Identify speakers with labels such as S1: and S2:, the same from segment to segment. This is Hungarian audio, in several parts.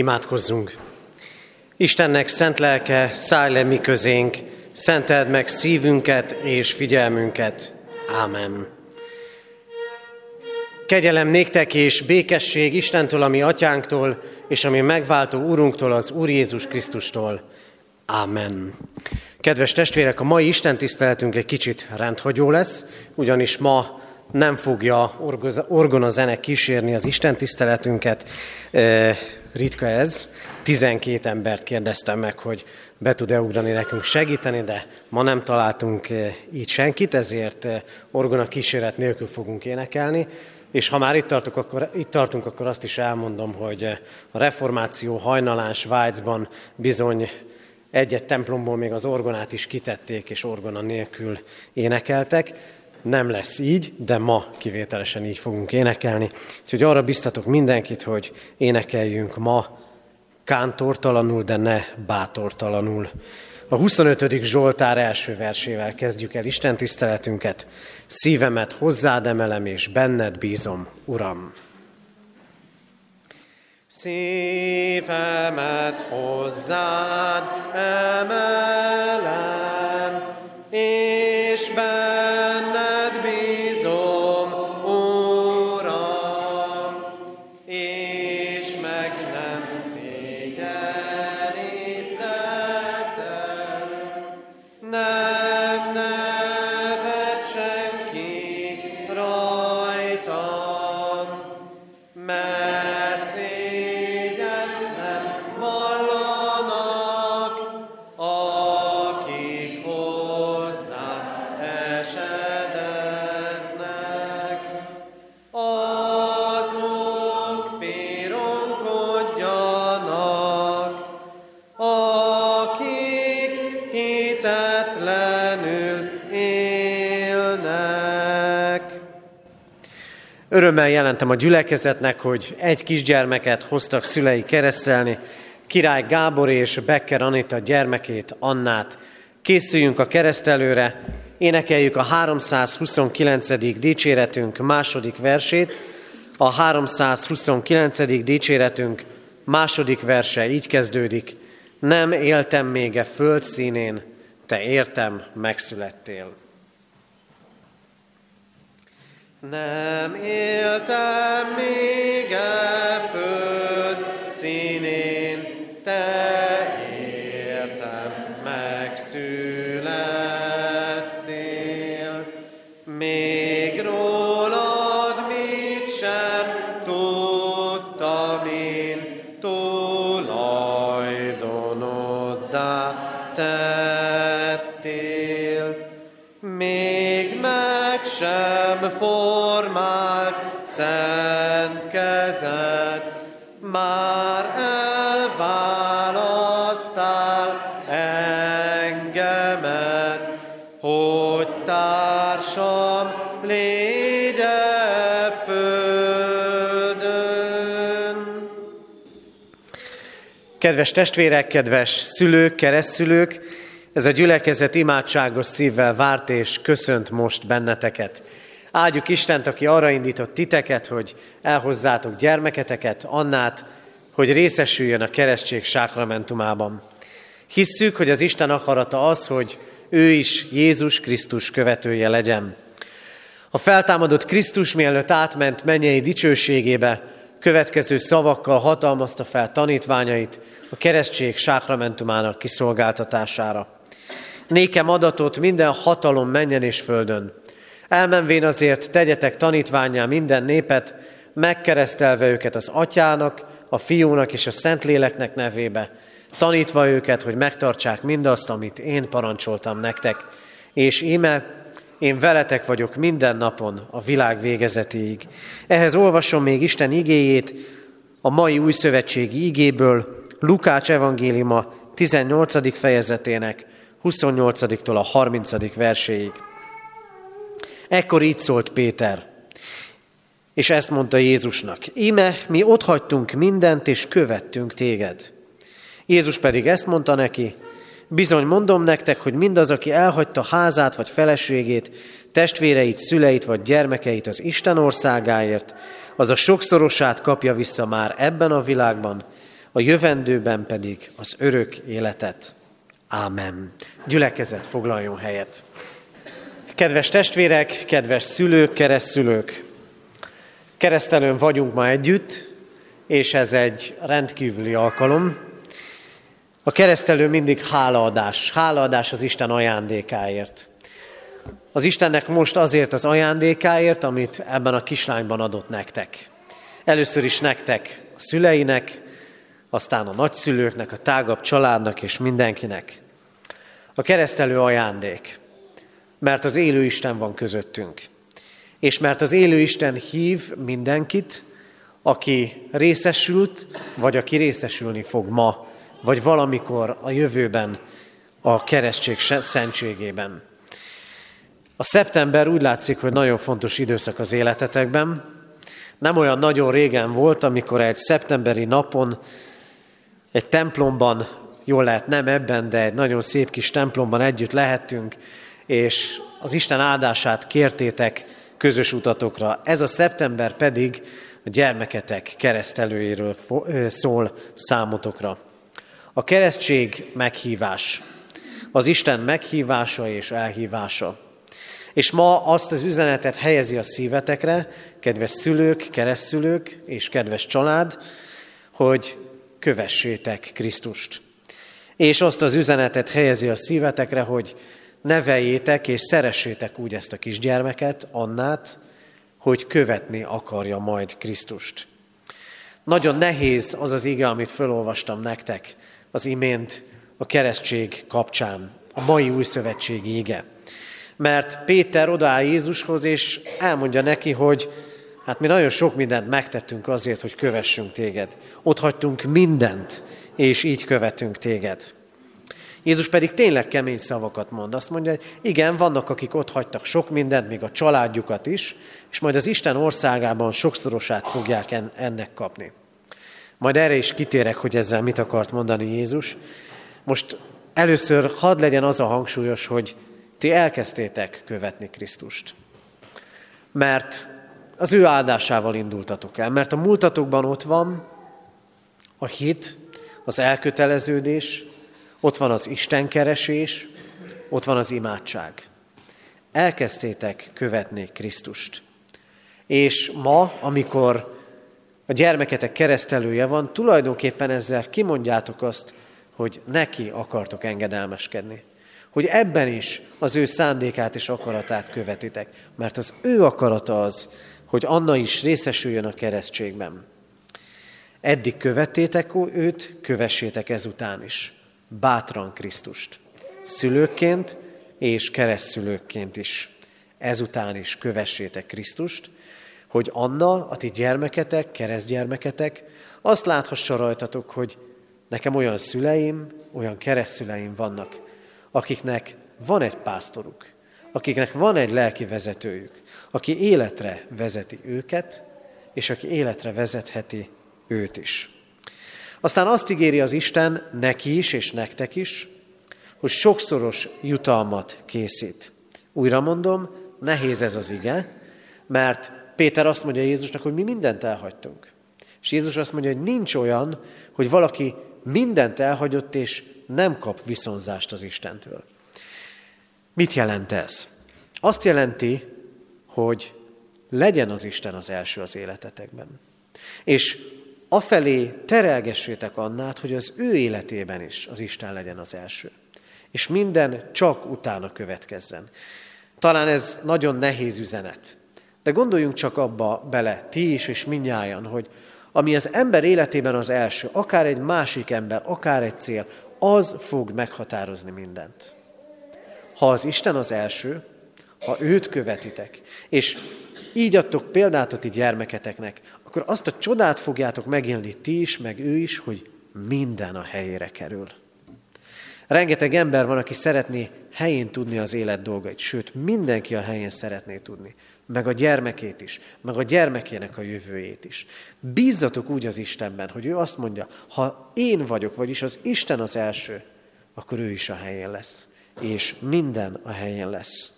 S1: Imádkozzunk! Istennek szent lelke, szállj le mi közénk, szenteld meg szívünket és figyelmünket. Ámen. Kegyelem néktek és békesség Istentől, ami atyánktól, és ami megváltó Úrunktól, az Úr Jézus Krisztustól. Ámen. Kedves testvérek, a mai Isten tiszteletünk egy kicsit rendhagyó lesz, ugyanis ma nem fogja orgona zene kísérni az Isten tiszteletünket. Ritka ez. 12 embert kérdeztem meg, hogy be tud-e ugrani nekünk segíteni, de ma nem találtunk így senkit, ezért orgona kíséret nélkül fogunk énekelni. És ha már itt, tartunk, akkor, itt tartunk, akkor azt is elmondom, hogy a reformáció hajnalán Svájcban bizony egyet templomból még az orgonát is kitették, és orgona nélkül énekeltek. Nem lesz így, de ma kivételesen így fogunk énekelni. Úgyhogy arra biztatok mindenkit, hogy énekeljünk ma kántortalanul, de ne bátortalanul. A 25. Zsoltár első versével kezdjük el Isten tiszteletünket. Szívemet hozzád emelem, és benned bízom, Uram. Szívemet hozzád emelem, és benned Örömmel jelentem a gyülekezetnek, hogy egy kisgyermeket hoztak szülei keresztelni, Király Gábor és Becker Anita gyermekét, Annát. Készüljünk a keresztelőre, énekeljük a 329. dicséretünk második versét. A 329. dicséretünk második verse így kezdődik. Nem éltem még e föld színén, te értem megszülettél. Nem éltem még e föld színén, te szent kezed, már elválasztál engemet, hogy társam légy e földön. Kedves testvérek, kedves szülők, keresztszülők, ez a gyülekezet imádságos szívvel várt és köszönt most benneteket. Áldjuk Istent, aki arra indított titeket, hogy elhozzátok gyermeketeket, Annát, hogy részesüljön a keresztség sákramentumában. Hisszük, hogy az Isten akarata az, hogy ő is Jézus Krisztus követője legyen. A feltámadott Krisztus mielőtt átment mennyei dicsőségébe, következő szavakkal hatalmazta fel tanítványait a keresztség sákramentumának kiszolgáltatására. Nékem adatot minden hatalom menjen és földön. Elmenvén azért tegyetek tanítványá minden népet, megkeresztelve őket az atyának, a fiúnak és a szentléleknek nevébe, tanítva őket, hogy megtartsák mindazt, amit én parancsoltam nektek. És íme, én veletek vagyok minden napon a világ végezetéig. Ehhez olvasom még Isten igéjét, a mai új szövetségi igéből, Lukács evangéliuma 18. fejezetének 28-tól a 30. verséig. Ekkor így szólt Péter, és ezt mondta Jézusnak, íme mi otthagytunk mindent, és követtünk téged. Jézus pedig ezt mondta neki, bizony mondom nektek, hogy mindaz, aki elhagyta házát vagy feleségét, testvéreit, szüleit vagy gyermekeit az Isten országáért, az a sokszorosát kapja vissza már ebben a világban, a jövendőben pedig az örök életet. Ámen. Gyülekezet foglaljon helyet. Kedves testvérek, kedves szülők, keresztszülők, keresztelőn vagyunk ma együtt, és ez egy rendkívüli alkalom. A keresztelő mindig hálaadás, hálaadás az Isten ajándékáért. Az Istennek most azért az ajándékáért, amit ebben a kislányban adott nektek. Először is nektek, a szüleinek, aztán a nagyszülőknek, a tágabb családnak és mindenkinek. A keresztelő ajándék, mert az élő Isten van közöttünk. És mert az élő Isten hív mindenkit, aki részesült, vagy aki részesülni fog ma, vagy valamikor a jövőben a keresztség szentségében. A szeptember úgy látszik, hogy nagyon fontos időszak az életetekben. Nem olyan nagyon régen volt, amikor egy szeptemberi napon egy templomban, jól lehet nem ebben, de egy nagyon szép kis templomban együtt lehettünk, és az Isten áldását kértétek közös utatokra. Ez a szeptember pedig a gyermeketek keresztelőjéről szól számotokra. A keresztség meghívás, az Isten meghívása és elhívása. És ma azt az üzenetet helyezi a szívetekre, kedves szülők, keresztülők és kedves család, hogy kövessétek Krisztust. És azt az üzenetet helyezi a szívetekre, hogy neveljétek és szeressétek úgy ezt a kisgyermeket, Annát, hogy követni akarja majd Krisztust. Nagyon nehéz az az ige, amit felolvastam nektek az imént a keresztség kapcsán, a mai új szövetségi ige. Mert Péter odaáll Jézushoz, és elmondja neki, hogy hát mi nagyon sok mindent megtettünk azért, hogy kövessünk téged. Ott hagytunk mindent, és így követünk téged. Jézus pedig tényleg kemény szavakat mond. Azt mondja, hogy igen, vannak, akik ott hagytak sok mindent, még a családjukat is, és majd az Isten országában sokszorosát fogják ennek kapni. Majd erre is kitérek, hogy ezzel mit akart mondani Jézus. Most először hadd legyen az a hangsúlyos, hogy ti elkezdtétek követni Krisztust. Mert az ő áldásával indultatok el, mert a múltatokban ott van a hit, az elköteleződés, ott van az Istenkeresés, ott van az imádság. Elkezdtétek követni Krisztust. És ma, amikor a gyermeketek keresztelője van, tulajdonképpen ezzel kimondjátok azt, hogy neki akartok engedelmeskedni. Hogy ebben is az ő szándékát és akaratát követitek. Mert az ő akarata az, hogy Anna is részesüljön a keresztségben. Eddig követtétek őt, kövessétek ezután is bátran Krisztust. Szülőként és keresztszülőként is. Ezután is kövessétek Krisztust, hogy Anna, a ti gyermeketek, keresztgyermeketek, azt láthassa rajtatok, hogy nekem olyan szüleim, olyan keresztszüleim vannak, akiknek van egy pásztoruk, akiknek van egy lelki vezetőjük, aki életre vezeti őket, és aki életre vezetheti őt is. Aztán azt ígéri az Isten neki is és nektek is, hogy sokszoros jutalmat készít. Újra mondom, nehéz ez az ige, mert Péter azt mondja Jézusnak, hogy mi mindent elhagytunk. És Jézus azt mondja, hogy nincs olyan, hogy valaki mindent elhagyott, és nem kap viszonzást az Istentől. Mit jelent ez? Azt jelenti, hogy legyen az Isten az első az életetekben. És afelé terelgessétek Annát, hogy az ő életében is az Isten legyen az első. És minden csak utána következzen. Talán ez nagyon nehéz üzenet. De gondoljunk csak abba bele, ti is és minnyájan, hogy ami az ember életében az első, akár egy másik ember, akár egy cél, az fog meghatározni mindent. Ha az Isten az első, ha őt követitek, és így adtok példát a ti gyermeketeknek, akkor azt a csodát fogjátok megélni ti is, meg ő is, hogy minden a helyére kerül. Rengeteg ember van, aki szeretné helyén tudni az élet dolgait, sőt, mindenki a helyén szeretné tudni, meg a gyermekét is, meg a gyermekének a jövőjét is. Bízzatok úgy az Istenben, hogy ő azt mondja, ha én vagyok, vagyis az Isten az első, akkor ő is a helyén lesz, és minden a helyén lesz.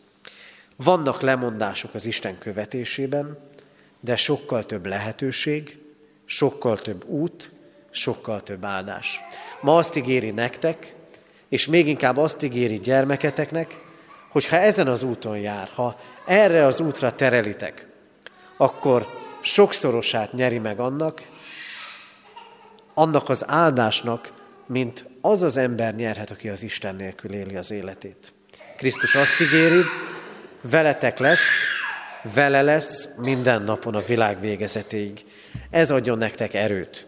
S1: Vannak lemondások az Isten követésében, de sokkal több lehetőség, sokkal több út, sokkal több áldás. Ma azt ígéri nektek, és még inkább azt ígéri gyermeketeknek, hogy ha ezen az úton jár, ha erre az útra terelitek, akkor sokszorosát nyeri meg annak, annak az áldásnak, mint az az ember nyerhet, aki az Isten nélkül éli az életét. Krisztus azt ígéri, veletek lesz, vele lesz minden napon a világ végezetéig. Ez adjon nektek erőt.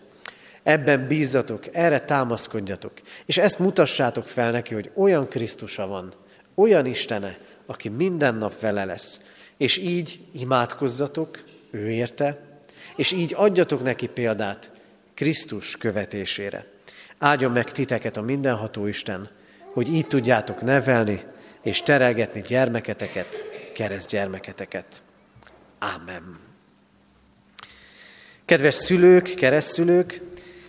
S1: Ebben bízzatok, erre támaszkodjatok, és ezt mutassátok fel neki, hogy olyan Krisztusa van, olyan Istene, aki minden nap vele lesz. És így imádkozzatok ő érte, és így adjatok neki példát Krisztus követésére. Áldjon meg titeket a mindenható Isten, hogy így tudjátok nevelni és terelgetni gyermeketeket, kereszt gyermeketeket. Ámen. Kedves szülők, keresztszülők,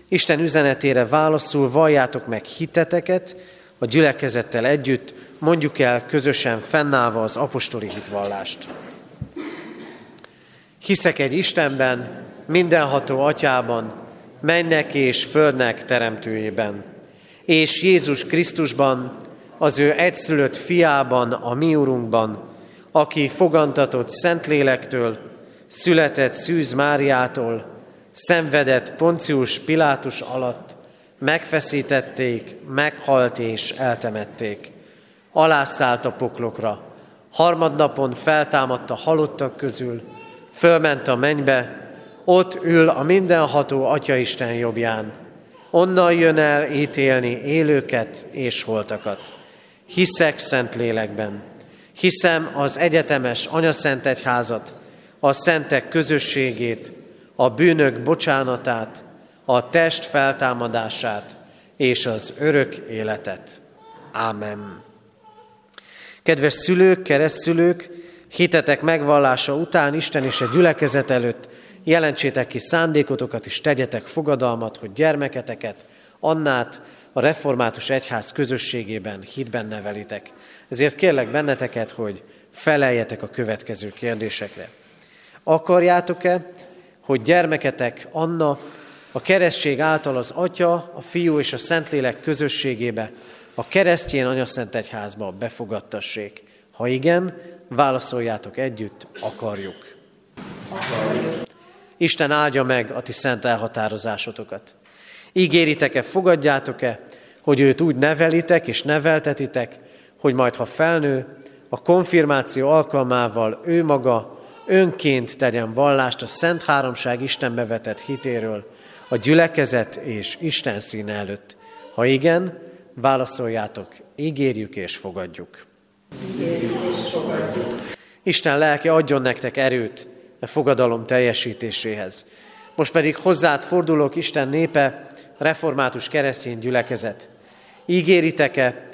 S1: Isten üzenetére válaszul valljátok meg hiteteket, a gyülekezettel együtt mondjuk el közösen fennállva az apostoli hitvallást. Hiszek egy Istenben, mindenható atyában, mennek és földnek teremtőjében, és Jézus Krisztusban, az ő egyszülött fiában, a mi Urunkban, aki fogantatott Szentlélektől, született Szűz Máriától, szenvedett Poncius Pilátus alatt, megfeszítették, meghalt és eltemették. Alászállt a poklokra, harmadnapon feltámadt a halottak közül, fölment a mennybe, ott ül a mindenható Atyaisten jobbján. Onnan jön el ítélni élőket és holtakat. Hiszek szent lélekben. Hiszem az egyetemes anyaszent egyházat, a szentek közösségét, a bűnök bocsánatát, a test feltámadását és az örök életet. Ámen. Kedves szülők, keresztszülők, hitetek megvallása után Isten és a gyülekezet előtt jelentsétek ki szándékotokat és tegyetek fogadalmat, hogy gyermeketeket, Annát a református egyház közösségében, hitben nevelitek. Ezért kérlek benneteket, hogy feleljetek a következő kérdésekre. Akarjátok-e, hogy gyermeketek Anna a keresztség által az Atya, a Fiú és a Szentlélek közösségébe, a keresztjén Anyaszent Egyházba befogadtassék? Ha igen, válaszoljátok együtt, akarjuk. akarjuk. Isten áldja meg a ti szent elhatározásotokat. Ígéritek-e, fogadjátok-e, hogy őt úgy nevelitek és neveltetitek, hogy majd ha felnő, a konfirmáció alkalmával ő maga önként tegyen vallást a Szent Háromság Istenbe vetett hitéről, a gyülekezet és Isten színe előtt. Ha igen, válaszoljátok, ígérjük és fogadjuk. Ígérjük és fogadjuk. Isten lelke adjon nektek erőt a fogadalom teljesítéséhez. Most pedig hozzád fordulok, Isten népe, református keresztény gyülekezet. Ígéritek-e,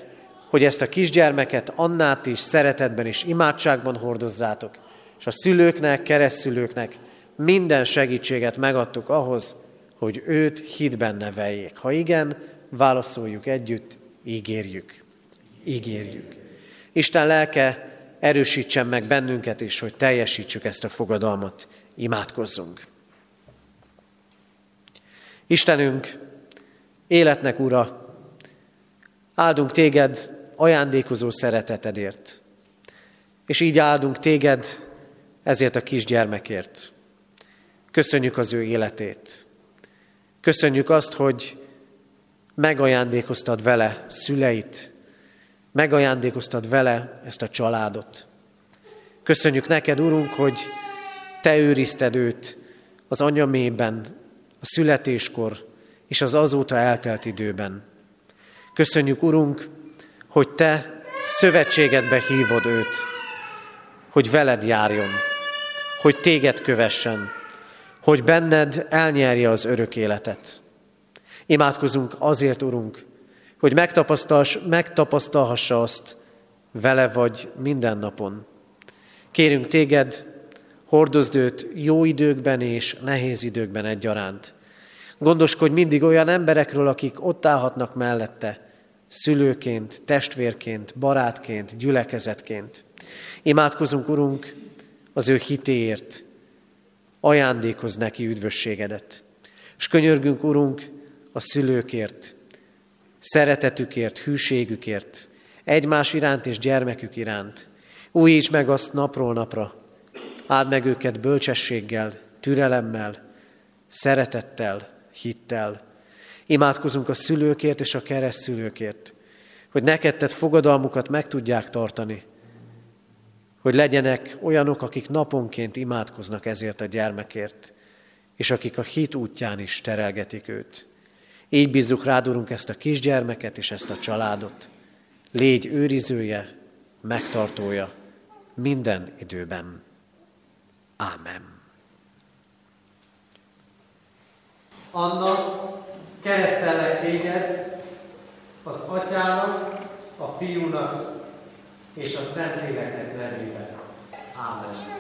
S1: hogy ezt a kisgyermeket Annát is szeretetben és imádságban hordozzátok, és a szülőknek, keresztszülőknek minden segítséget megadtuk ahhoz, hogy őt hitben neveljék. Ha igen, válaszoljuk együtt, ígérjük. Ígérjük. Isten lelke erősítsen meg bennünket is, hogy teljesítsük ezt a fogadalmat. Imádkozzunk. Istenünk, életnek Ura, áldunk téged ajándékozó szeretetedért, és így áldunk téged ezért a kisgyermekért. Köszönjük az ő életét. Köszönjük azt, hogy megajándékoztad vele szüleit, megajándékoztad vele ezt a családot. Köszönjük neked, Urunk, hogy Te őrizted őt az anyamében, a születéskor és az azóta eltelt időben. Köszönjük, Urunk, hogy Te szövetségedbe hívod őt, hogy veled járjon, hogy téged kövessen, hogy benned elnyerje az örök életet. Imádkozunk azért, Urunk, hogy megtapasztalhassa azt, vele vagy minden napon. Kérünk téged, hordozd őt jó időkben és nehéz időkben egyaránt. Gondoskodj mindig olyan emberekről, akik ott állhatnak mellette, szülőként, testvérként, barátként, gyülekezetként. Imádkozunk, Urunk, az ő hitéért, ajándékoz neki üdvösségedet. És könyörgünk, Urunk, a szülőkért, szeretetükért, hűségükért, egymás iránt és gyermekük iránt. Újíts meg azt napról napra. Áld meg őket bölcsességgel, türelemmel, szeretettel, hittel. Imádkozunk a szülőkért és a keresztülőkért, hogy neked tett fogadalmukat meg tudják tartani, hogy legyenek olyanok, akik naponként imádkoznak ezért a gyermekért, és akik a hit útján is terelgetik őt. Így bízzuk rád, Urunk, ezt a kisgyermeket és ezt a családot. Légy őrizője, megtartója minden időben. Ámen. Anna, keresztellek téged az atyának, a fiúnak és a Szentléleknek nevében. Ámen.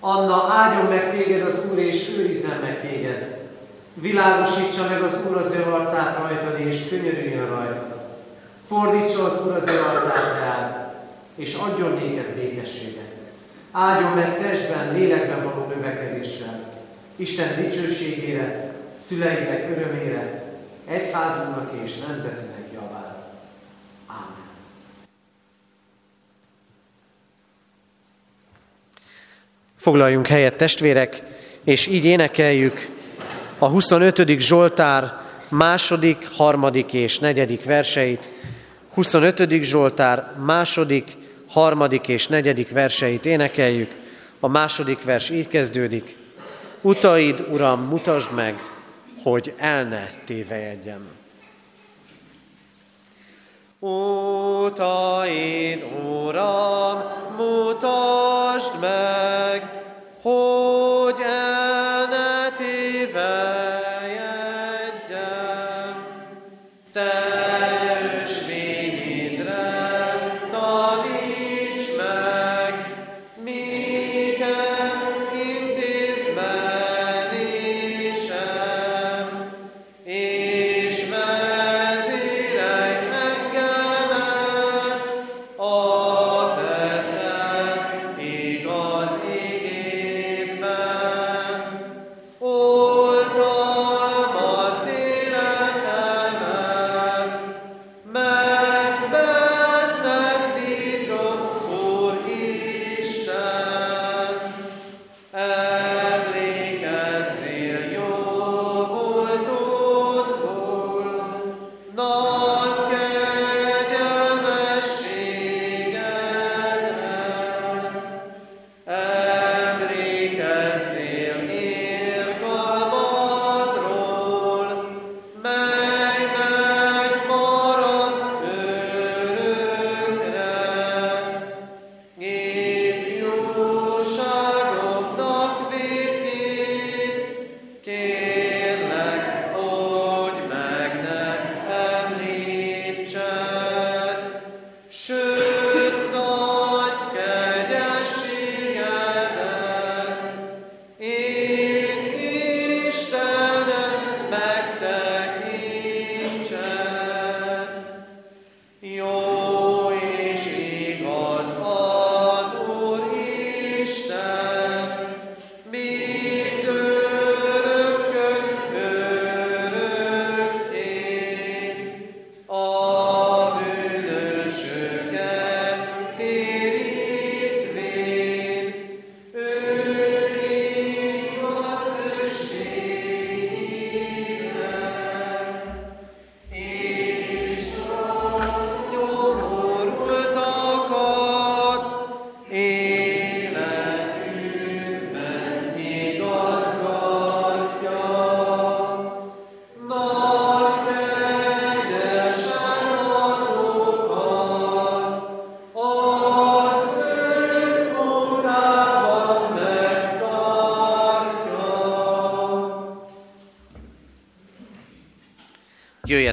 S1: Anna, áldjon meg téged az Úr, és őrizzen meg téged. Világosítsa meg az Úr az ő arcát rajtad, és könyörüljön rajtad. Fordítsa az Úr az ő arcát rád, és adjon néked békességet. Áldjon meg testben, lélekben való növekedéssel, Isten dicsőségére, szüleinek örömére, egyházunknak és nemzetünknek javára. Ámen. Foglaljunk helyet, testvérek, és így énekeljük a 25. Zsoltár második, harmadik és negyedik verseit. 25. Zsoltár második, harmadik és negyedik verseit énekeljük. A második vers így kezdődik. Utaid, Uram, mutasd meg, hogy el ne tévejedjem. Utaid, Uram, mutasd meg, hogy el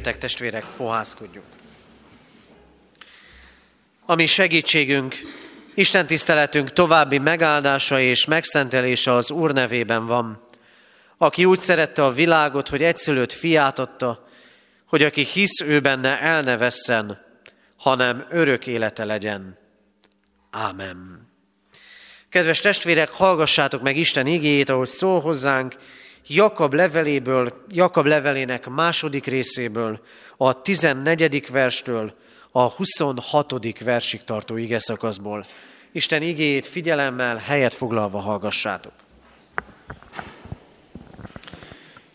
S1: Jöjjetek, testvérek, fohászkodjunk. Ami segítségünk, Isten tiszteletünk további megáldása és megszentelése az Úr nevében van, aki úgy szerette a világot, hogy egyszülött fiát adta, hogy aki hisz ő benne el ne vesszen, hanem örök élete legyen. Ámen. Kedves testvérek, hallgassátok meg Isten igéjét, ahogy szól hozzánk, Jakab leveléből, Jakab levelének második részéből, a 14. verstől a 26. versig tartó ige szakaszból. Isten igéjét figyelemmel, helyet foglalva hallgassátok.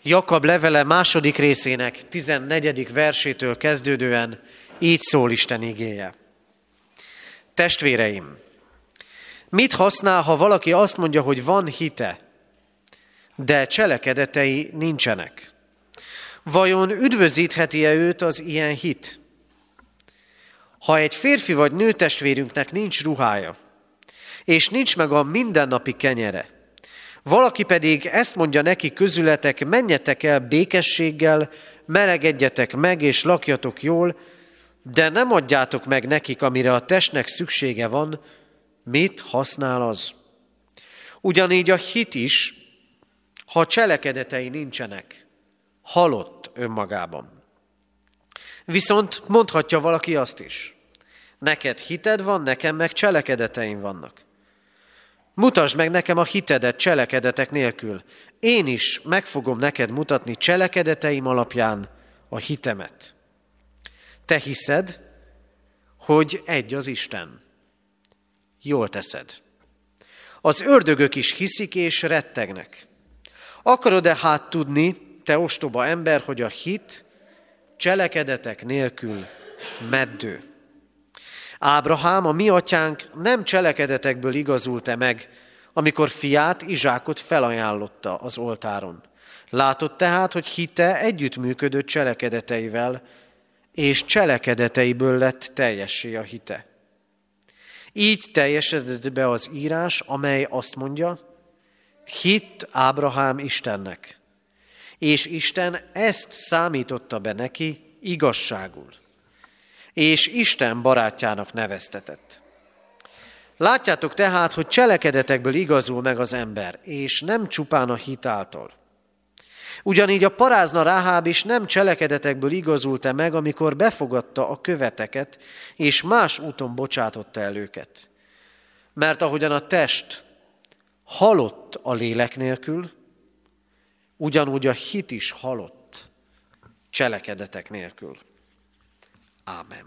S1: Jakab levele második részének 14. versétől kezdődően így szól Isten igéje. Testvéreim, mit használ, ha valaki azt mondja, hogy van hite, de cselekedetei nincsenek? Vajon üdvözítheti-e őt az ilyen hit? Ha egy férfi vagy nőtestvérünknek nincs ruhája, és nincs meg a mindennapi kenyere, valaki pedig ezt mondja neki közületek, menjetek el békességgel, melegedjetek meg és lakjatok jól, de nem adjátok meg nekik, amire a testnek szüksége van, mit használ az? Ugyanígy a hit is, ha cselekedetei nincsenek, halott önmagában. Viszont mondhatja valaki azt is, neked hited van, nekem meg cselekedeteim vannak. Mutasd meg nekem a hitedet cselekedetek nélkül. Én is meg fogom neked mutatni cselekedeteim alapján a hitemet. Te hiszed, hogy egy az Isten. Jól teszed. Az ördögök is hiszik és rettegnek. Akarod-e hát tudni, te ostoba ember, hogy a hit cselekedetek nélkül meddő? Ábrahám, a mi atyánk nem cselekedetekből igazult-e meg, amikor fiát, Izsákot felajánlotta az oltáron. Látott tehát, hogy hite együttműködött cselekedeteivel, és cselekedeteiből lett teljessé a hite. Így teljesedett be az írás, amely azt mondja, hit Ábrahám Istennek, és Isten ezt számította be neki igazságul és Isten barátjának neveztetett. Látjátok tehát, hogy cselekedetekből igazul meg az ember, és nem csupán a hitáltal. Ugyanígy a parázna Ráháb is nem cselekedetekből igazult-e meg, amikor befogadta a követeket, és más úton bocsátotta el őket. Mert ahogyan a test halott a lélek nélkül, ugyanúgy a hit is halott cselekedetek nélkül. Ámen.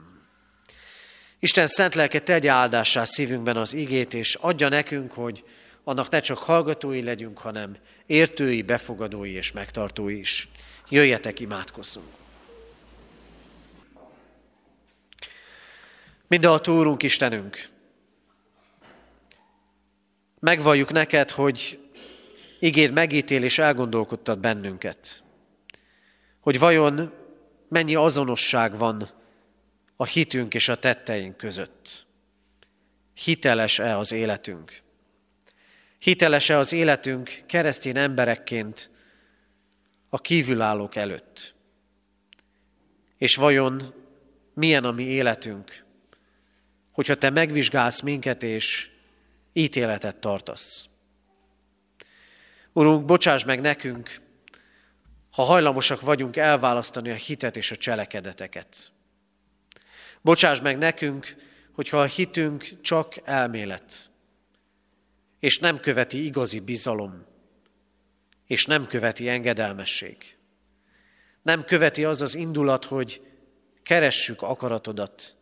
S1: Isten szent lelke tegye áldássá szívünkben az igét, és adja nekünk, hogy annak ne csak hallgatói legyünk, hanem értői, befogadói és megtartói is. Jöjjetek, imádkozzunk! a Úrunk Istenünk, megvalljuk neked, hogy igéd megítél és elgondolkodtad bennünket, hogy vajon mennyi azonosság van a hitünk és a tetteink között. Hiteles-e az életünk? Hiteles-e az életünk keresztény emberekként a kívülállók előtt? És vajon milyen a mi életünk, hogyha te megvizsgálsz minket és ítéletet tartasz? Urunk, bocsáss meg nekünk, ha hajlamosak vagyunk elválasztani a hitet és a cselekedeteket. Bocsáss meg nekünk, hogyha a hitünk csak elmélet, és nem követi igazi bizalom, és nem követi engedelmesség. Nem követi az az indulat, hogy keressük akaratodat,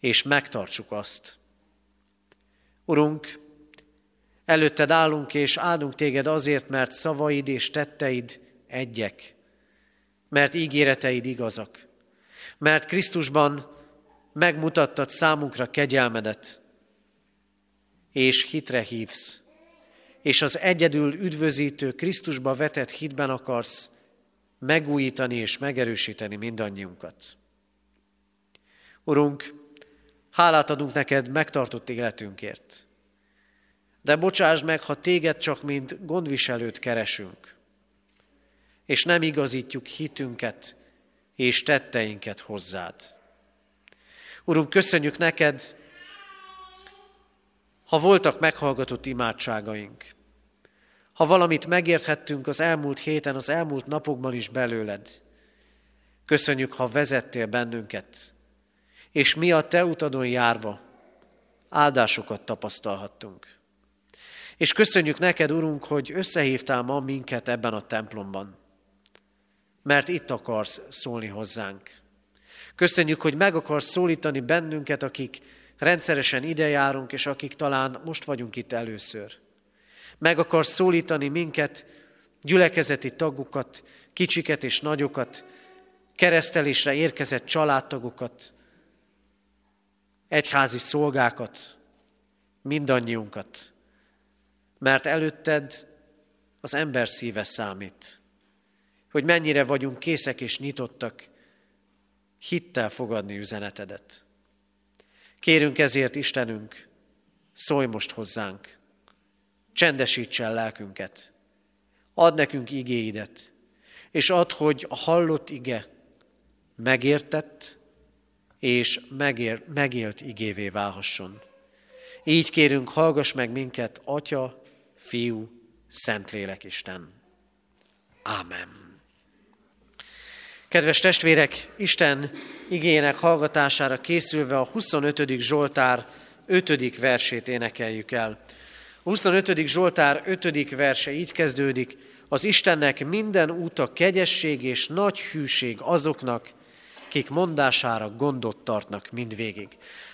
S1: és megtartsuk azt. Urunk, előtted állunk és áldunk téged azért, mert szavaid és tetteid egyek, mert ígéreteid igazak, mert Krisztusban megmutattad számunkra kegyelmedet, és hitre hívsz, és az egyedül üdvözítő Krisztusba vetett hitben akarsz megújítani és megerősíteni mindannyiunkat. Urunk, hálát adunk neked megtartott életünkért, de bocsáss meg, ha téged csak mint gondviselőt keresünk, és nem igazítjuk hitünket és tetteinket hozzád. Urunk, köszönjük neked, ha voltak meghallgatott imádságaink, ha valamit megérthettünk az elmúlt héten, az elmúlt napokban is belőled. Köszönjük, ha vezettél bennünket, és mi a Te utadon járva áldásokat tapasztalhattunk. És köszönjük neked, Urunk, hogy összehívtál ma minket ebben a templomban, mert itt akarsz szólni hozzánk. Köszönjük, hogy meg akarsz szólítani bennünket, akik rendszeresen idejárunk, és akik talán most vagyunk itt először. Meg akarsz szólítani minket, gyülekezeti tagokat, kicsiket és nagyokat, keresztelésre érkezett családtagokat, egyházi szolgákat, mindannyiunkat. Mert előtted az ember szíve számít, hogy mennyire vagyunk készek és nyitottak hittel fogadni üzenetedet. Kérünk ezért, Istenünk, szólj most hozzánk, csendesíts el lelkünket, add nekünk igéidet, és add, hogy a hallott ige megértett és megér, megélt igévé válhasson. Így kérünk, hallgass meg minket, Atya, Fiú, Szentlélek Isten. Ámen. Kedves testvérek, Isten igének hallgatására készülve a 25. Zsoltár 5. versét énekeljük el. A 25. Zsoltár 5. verse így kezdődik, az Istennek minden úta kegyesség és nagy hűség azoknak, kik mondására gondot tartnak mindvégig.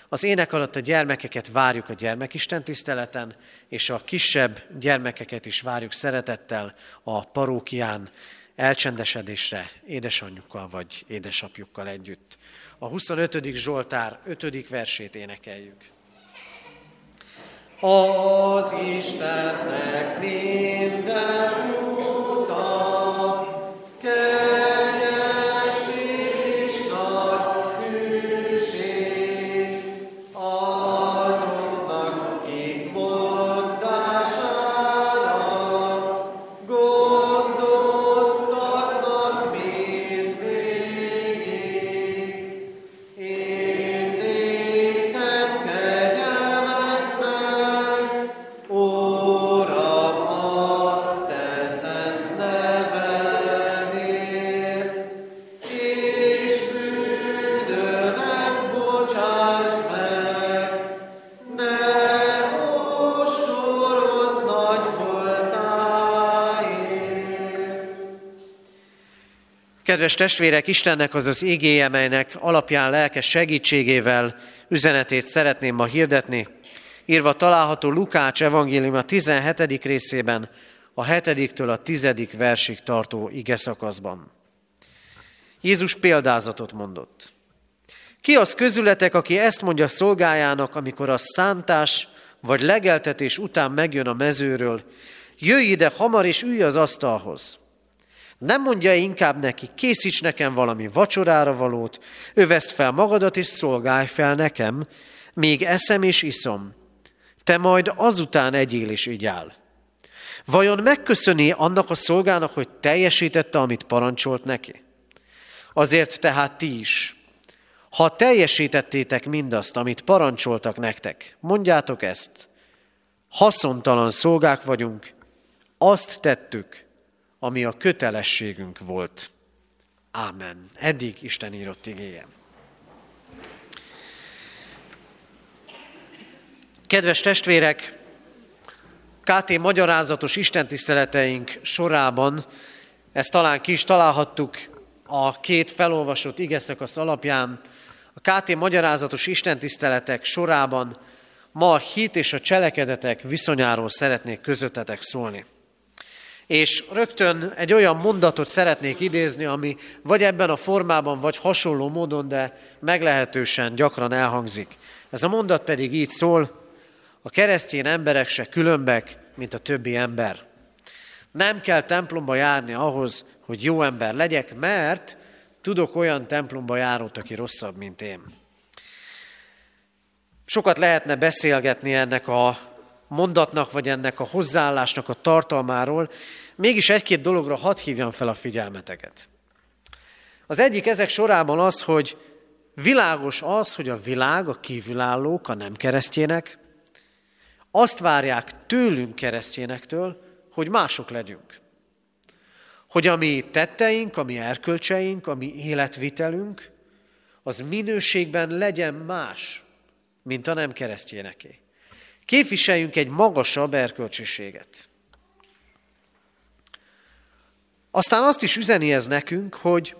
S1: Az ének alatt a gyermekeket várjuk a gyermekisten tiszteleten, és a kisebb gyermekeket is várjuk szeretettel a parókián elcsendesedésre édesanyjukkal vagy édesapjukkal együtt. A 25. Zsoltár 5. versét énekeljük. Az Istennek minden Kedves testvérek, Istennek az az igéje, melynek alapján lelkes segítségével üzenetét szeretném ma hirdetni, írva található Lukács evangélium a 17. részében, a 7-től a 10. versig tartó ige szakaszban. Jézus példázatot mondott. Ki az közületek, aki ezt mondja szolgájának, amikor a szántás vagy legeltetés után megjön a mezőről, jöjj ide hamar és ülj az asztalhoz. Nem mondja inkább neki, készíts nekem valami vacsorára valót, öveszt fel magadat és szolgálj fel nekem, még eszem és iszom. Te majd azután egyél és igyál. Vajon megköszöni annak a szolgának, hogy teljesítette, amit parancsolt neki? Azért tehát ti is, ha teljesítettétek mindazt, amit parancsoltak nektek, mondjátok ezt, haszontalan szolgák vagyunk, azt tettük, ami a kötelességünk volt. Ámen. Eddig Isten írott igéje. Kedves testvérek, KT magyarázatos istentiszteleteink sorában, ezt talán ki is találhattuk a két felolvasott igeszakasz alapján, a KT magyarázatos istentiszteletek sorában ma a hit és a cselekedetek viszonyáról szeretnék közöttetek szólni. És rögtön egy olyan mondatot szeretnék idézni, ami vagy ebben a formában, vagy hasonló módon, de meglehetősen gyakran elhangzik. Ez a mondat pedig így szól, a keresztény emberek se különbek, mint a többi ember. Nem kell templomba járni ahhoz, hogy jó ember legyek, mert tudok olyan templomba járót, aki rosszabb, mint én. Sokat lehetne beszélgetni ennek a mondatnak, vagy ennek a hozzáállásnak a tartalmáról, mégis egy-két dologra hadd hívjam fel a figyelmeteket. Az egyik ezek sorában az, hogy világos az, hogy a világ, a kívülállók, a nem keresztjének, azt várják tőlünk keresztjénektől, hogy mások legyünk. Hogy a mi tetteink, a mi erkölcseink, a mi életvitelünk, az minőségben legyen más, mint a nem keresztjéneké. Képviseljünk egy magasabb erkölcsiséget. Aztán azt is üzeni ez nekünk, hogy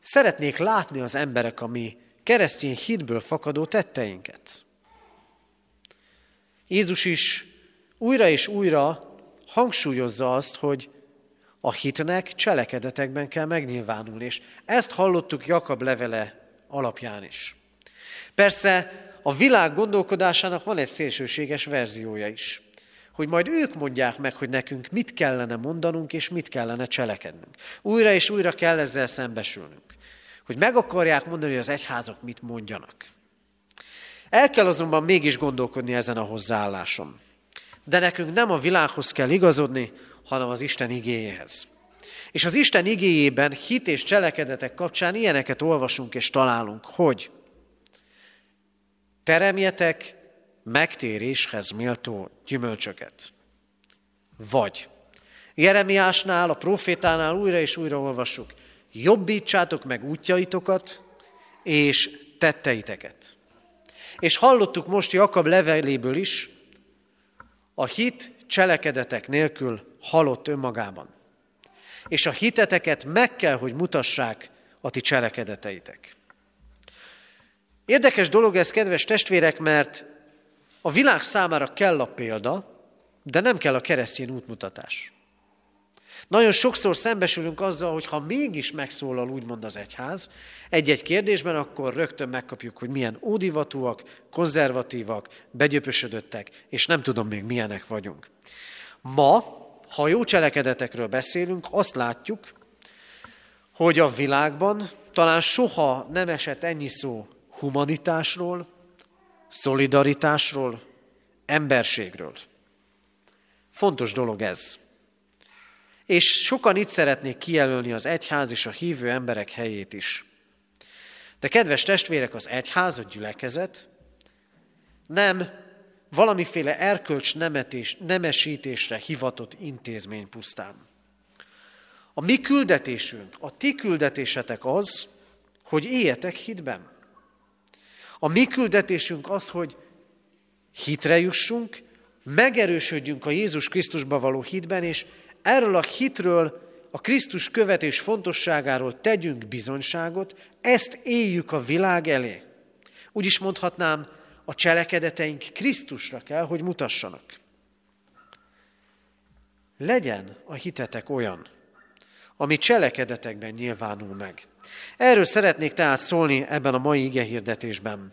S1: szeretnék látni az emberek a mi keresztény hitből fakadó tetteinket. Jézus is újra és újra hangsúlyozza azt, hogy a hitnek cselekedetekben kell megnyilvánulni, és ezt hallottuk Jakab levele alapján is. Persze a világ gondolkodásának van egy szélsőséges verziója is, hogy majd ők mondják meg, hogy nekünk mit kellene mondanunk, és mit kellene cselekednünk. Újra és újra kell ezzel szembesülnünk, hogy meg akarják mondani, hogy az egyházak mit mondjanak. El kell azonban mégis gondolkodni ezen a hozzáállásom. De nekünk nem a világhoz kell igazodni, hanem az Isten igéjéhez. És az Isten igéjében hit és cselekedetek kapcsán ilyeneket olvasunk és találunk, hogy teremjetek megtéréshez méltó gyümölcsöket. Vagy Jeremiásnál, a profétánál újra és újra olvasjuk, jobbítsátok meg útjaitokat és tetteiteket. És hallottuk most Jakab leveléből is, a hit cselekedetek nélkül halott önmagában. És a hiteteket meg kell, hogy mutassák a ti cselekedeteitek. Érdekes dolog ez, kedves testvérek, mert a világ számára kell a példa, de nem kell a keresztény útmutatás. Nagyon sokszor szembesülünk azzal, hogy ha mégis megszólal úgymond az egyház egy-egy kérdésben, akkor rögtön megkapjuk, hogy milyen ódivatúak, konzervatívak, begyöpösödöttek, és nem tudom még milyenek vagyunk. Ma, ha jó cselekedetekről beszélünk, azt látjuk, hogy a világban talán soha nem esett ennyi szó humanitásról, szolidaritásról, emberségről. Fontos dolog ez. És sokan itt szeretnék kijelölni az egyház és a hívő emberek helyét is. De kedves testvérek, az egyház, a gyülekezet nem valamiféle erkölcs nemetés, nemesítésre hivatott intézmény pusztán. A mi küldetésünk, a ti küldetésetek az, hogy éljetek hitben. A mi küldetésünk az, hogy hitre jussunk, megerősödjünk a Jézus Krisztusba való hitben, és erről a hitről, a Krisztus követés fontosságáról tegyünk bizonyságot, ezt éljük a világ elé. Úgy is mondhatnám, a cselekedeteink Krisztusra kell, hogy mutassanak. Legyen a hitetek olyan, ami cselekedetekben nyilvánul meg. Erről szeretnék tehát szólni ebben a mai igehirdetésben,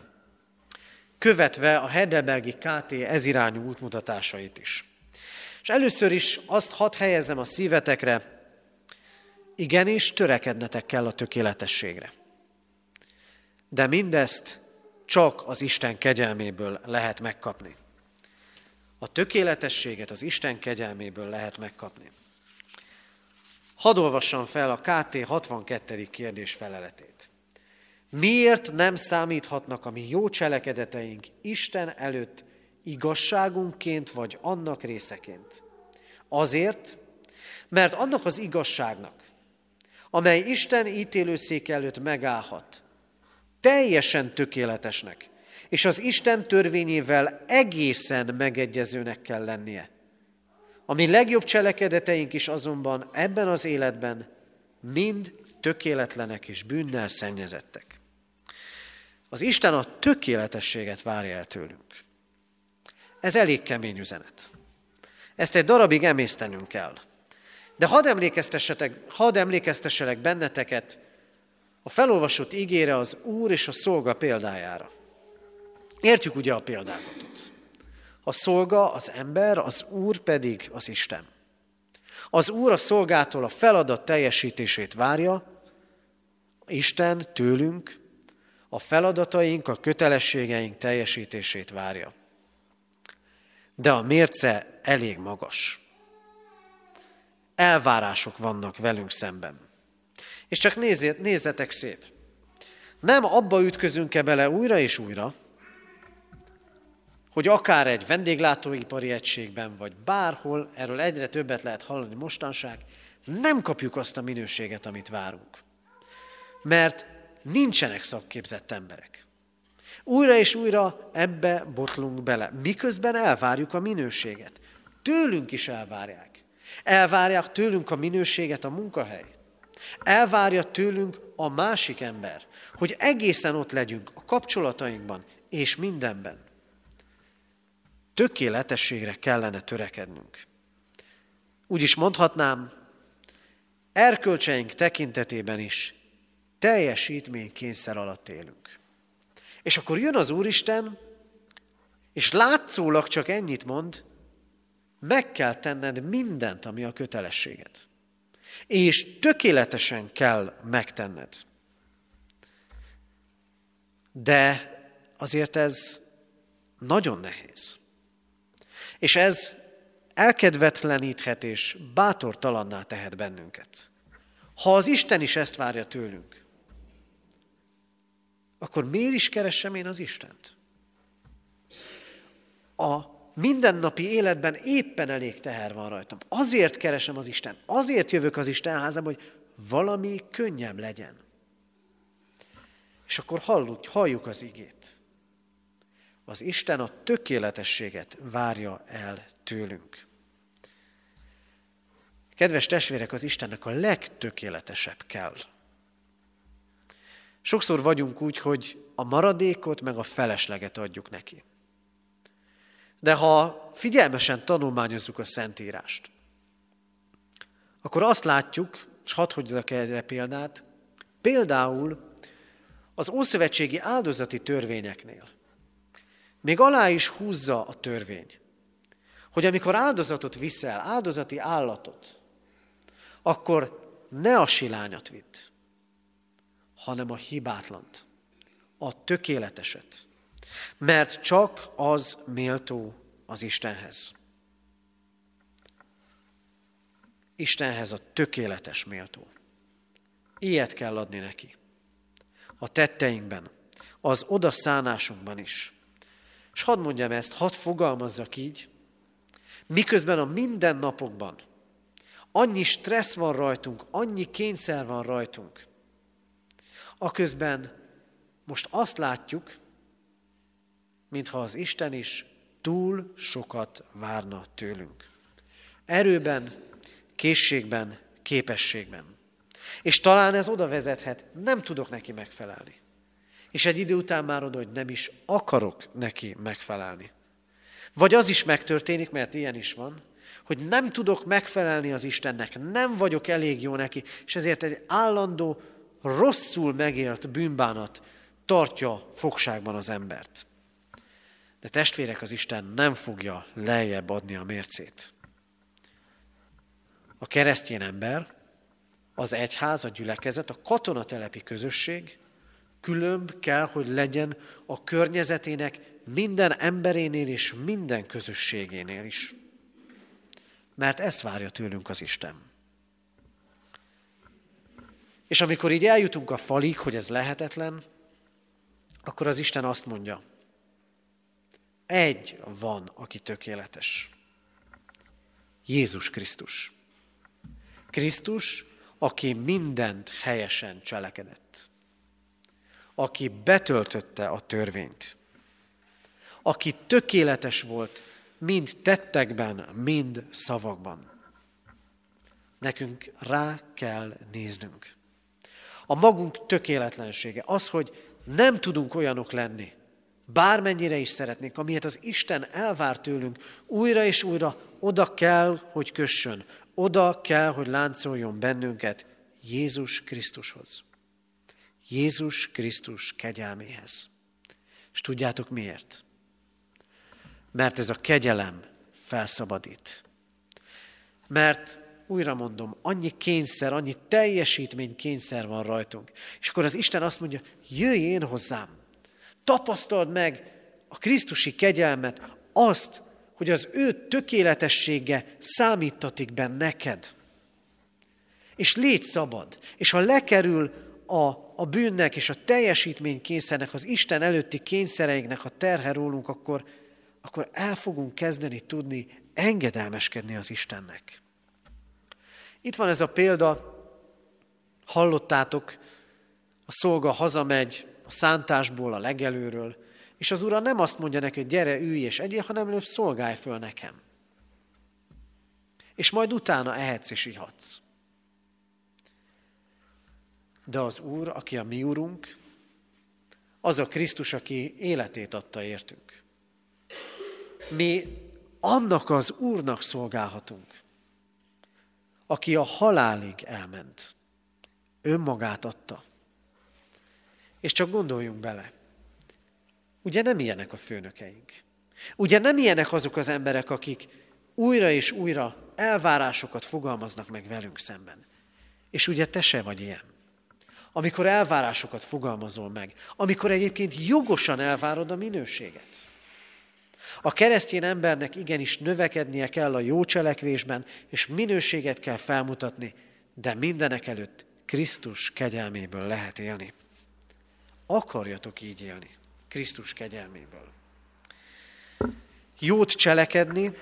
S1: követve a Heidelbergi KT ezirányú útmutatásait is. És először is azt hadd helyezzem a szívetekre, igenis törekednetek kell a tökéletességre. De mindezt csak az Isten kegyelméből lehet megkapni. A tökéletességet az Isten kegyelméből lehet megkapni. Hadd olvassam fel a KT 62. kérdés feleletét. Miért nem számíthatnak a mi jó cselekedeteink Isten előtt igazságunkként vagy annak részeként? Azért, mert annak az igazságnak, amely Isten ítélőszék előtt megállhat, teljesen tökéletesnek, és az Isten törvényével egészen megegyezőnek kell lennie. A mi legjobb cselekedeteink is azonban ebben az életben mind tökéletlenek és bűnnel szennyezettek. Az Isten a tökéletességet várja el tőlünk. Ez elég kemény üzenet. Ezt egy darabig emésztenünk kell. De hadd emlékeztessetek, hadd emlékeztesselek benneteket a felolvasott ígére az Úr és a szolga példájára. Értjük ugye a példázatot. A szolga az ember, az Úr pedig az Isten. Az Úr a szolgától a feladat teljesítését várja, Isten tőlünk a feladataink, a kötelességeink teljesítését várja. De a mérce elég magas. Elvárások vannak velünk szemben. És csak nézzetek szét. Nem abba ütközünk-e bele újra és újra, hogy akár egy vendéglátóipari egységben, vagy bárhol, erről egyre többet lehet hallani mostanság, nem kapjuk azt a minőséget, amit várunk. Mert nincsenek szakképzett emberek. Újra és újra ebbe botlunk bele, miközben elvárjuk a minőséget. Tőlünk is elvárják. Elvárják tőlünk a minőséget a munkahely. Elvárja tőlünk a másik ember, hogy egészen ott legyünk a kapcsolatainkban és mindenben. Tökéletességre kellene törekednünk. Úgy is mondhatnám, erkölcseink tekintetében is teljesítménykényszer alatt élünk. És akkor jön az Úristen, és látszólag csak ennyit mond, meg kell tenned mindent, ami a kötelességet. És tökéletesen kell megtenned. De azért ez nagyon nehéz. És ez elkedvetleníthet és bátortalanná tehet bennünket. Ha az Isten is ezt várja tőlünk, akkor miért is keresem én az Istent? A mindennapi életben éppen elég teher van rajtam. Azért keresem az Isten, azért jövök az Isten házába, hogy valami könnyebb legyen. És akkor halljuk, halljuk az igét. Az Isten a tökéletességet várja el tőlünk. Kedves testvérek, az Istennek a legtökéletesebb kell. Sokszor vagyunk úgy, hogy a maradékot meg a felesleget adjuk neki. De ha figyelmesen tanulmányozzuk a Szentírást, akkor azt látjuk, és hadd hogyak erre példát, például az ószövetségi áldozati törvényeknél még alá is húzza a törvény, hogy amikor áldozatot viszel, áldozati állatot, akkor ne a silányat vidd, hanem a hibátlant, a tökéleteset. Mert csak az méltó az Istenhez. Istenhez a tökéletes méltó. Ilyet kell adni neki. A tetteinkben, az odaszánásunkban is. És hadd mondjam ezt, hadd fogalmazzak így, miközben a mindennapokban annyi stressz van rajtunk, annyi kényszer van rajtunk, aközben most azt látjuk, mintha az Isten is túl sokat várna tőlünk. Erőben, készségben, képességben. És talán ez oda vezethet, nem tudok neki megfelelni. És egy idő után már oda, hogy nem is akarok neki megfelelni. Vagy az is megtörténik, mert ilyen is van, hogy nem tudok megfelelni az Istennek, nem vagyok elég jó neki, és ezért egy állandó, rosszul megélt bűnbánat tartja fogságban az embert. De testvérek, az Isten nem fogja lejjebb adni a mércét. A keresztény ember, az egyház, a gyülekezet, a katonatelepi közösség különb kell, hogy legyen a környezetének minden emberénél és minden közösségénél is. Mert ezt várja tőlünk az Isten. És amikor így eljutunk a falig, hogy ez lehetetlen, akkor az Isten azt mondja, egy van, aki tökéletes. Jézus Krisztus. Krisztus, aki mindent helyesen cselekedett. Aki betöltötte a törvényt. Aki tökéletes volt mind tettekben, mind szavakban. Nekünk rá kell néznünk. A magunk tökéletlensége, az, hogy nem tudunk olyanok lenni, bármennyire is szeretnénk, amilyet az Isten elvár tőlünk, újra és újra oda kell, hogy kössön, oda kell, hogy láncoljon bennünket Jézus Krisztushoz. Jézus Krisztus kegyelméhez. És tudjátok miért? Mert ez a kegyelem felszabadít. Mert újra mondom, annyi kényszer, annyi teljesítmény kényszer van rajtunk. És akkor az Isten azt mondja, jöjj én hozzám, tapasztald meg a Krisztusi kegyelmet, azt, hogy az ő tökéletessége számítatik be neked. És légy szabad. És ha lekerül a, a bűnnek és a teljesítmény kényszernek, az Isten előtti kényszereinknek a terhe rólunk, akkor, akkor el fogunk kezdeni tudni engedelmeskedni az Istennek. Itt van ez a példa, hallottátok, a szolga hazamegy, a szántásból, a legelőről, és az ura nem azt mondja neki, hogy gyere, ülj és egyél, hanem előbb szolgálj föl nekem. És majd utána ehetsz és ihatsz. De az Úr, aki a mi Úrunk, az a Krisztus, aki életét adta értünk. Mi annak az Úrnak szolgálhatunk, aki a halálig elment. Önmagát adta. És csak gondoljunk bele. Ugye nem ilyenek a főnökeink. Ugye nem ilyenek azok az emberek, akik újra és újra elvárásokat fogalmaznak meg velünk szemben. És ugye te se vagy ilyen. Amikor elvárásokat fogalmazol meg, amikor egyébként jogosan elvárod a minőséget. A keresztény embernek igenis növekednie kell a jó cselekvésben, és minőséget kell felmutatni, de mindenek előtt Krisztus kegyelméből lehet élni. Akarjatok így élni, Krisztus kegyelméből. Jót cselekedni,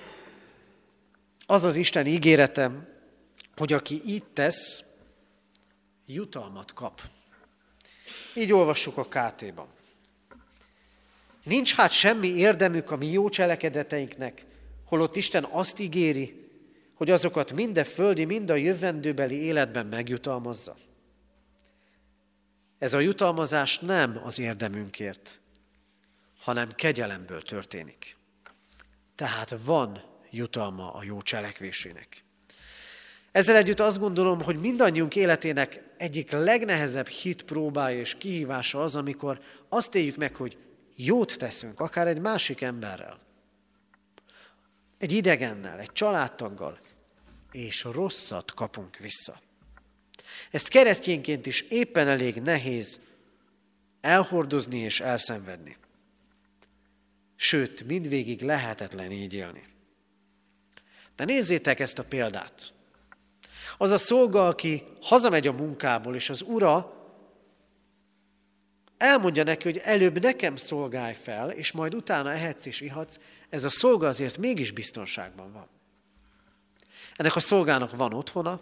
S1: az az Isten ígéretem, hogy aki így tesz, jutalmat kap. Így olvassuk a KT-ban. Nincs hát semmi érdemük a mi jó cselekedeteinknek, holott Isten azt ígéri, hogy azokat mind a földi, mind a jövendőbeli életben megjutalmazza. Ez a jutalmazás nem az érdemünkért, hanem kegyelemből történik. Tehát van jutalma a jó cselekvésének. Ezzel együtt azt gondolom, hogy mindannyiunk életének egyik legnehezebb hit próbája és kihívása az, amikor azt éljük meg, hogy jót teszünk, akár egy másik emberrel, egy idegennel, egy családtaggal, és rosszat kapunk vissza. Ezt keresztényként is éppen elég nehéz elhordozni és elszenvedni. Sőt, mindvégig lehetetlen így élni. De nézzétek ezt a példát. Az a szolga, aki hazamegy a munkából, és az ura elmondja neki, hogy előbb nekem szolgálj fel, és majd utána ehetsz és ihatsz, ez a szolga azért mégis biztonságban van. Ennek a szolgának van otthona,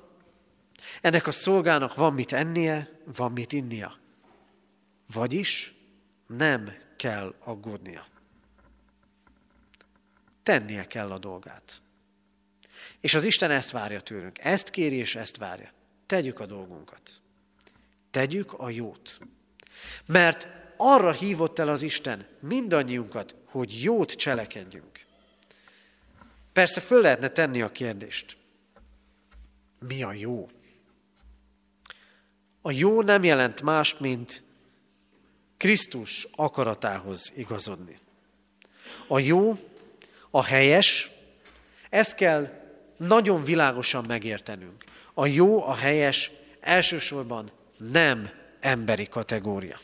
S1: ennek a szolgának van mit ennie, van mit innia. Vagyis nem kell aggódnia. Tennie kell a dolgát. És az Isten ezt várja tőlünk. Ezt kéri és ezt várja. Tegyük a dolgunkat. Tegyük a jót. Mert arra hívott el az Isten mindannyiunkat, hogy jót cselekedjünk. Persze föl lehetne tenni a kérdést. Mi a jó? A jó nem jelent mást, mint Krisztus akaratához igazodni. A jó, a helyes, ezt kell nagyon világosan megértenünk. A jó, a helyes elsősorban nem emberi kategória.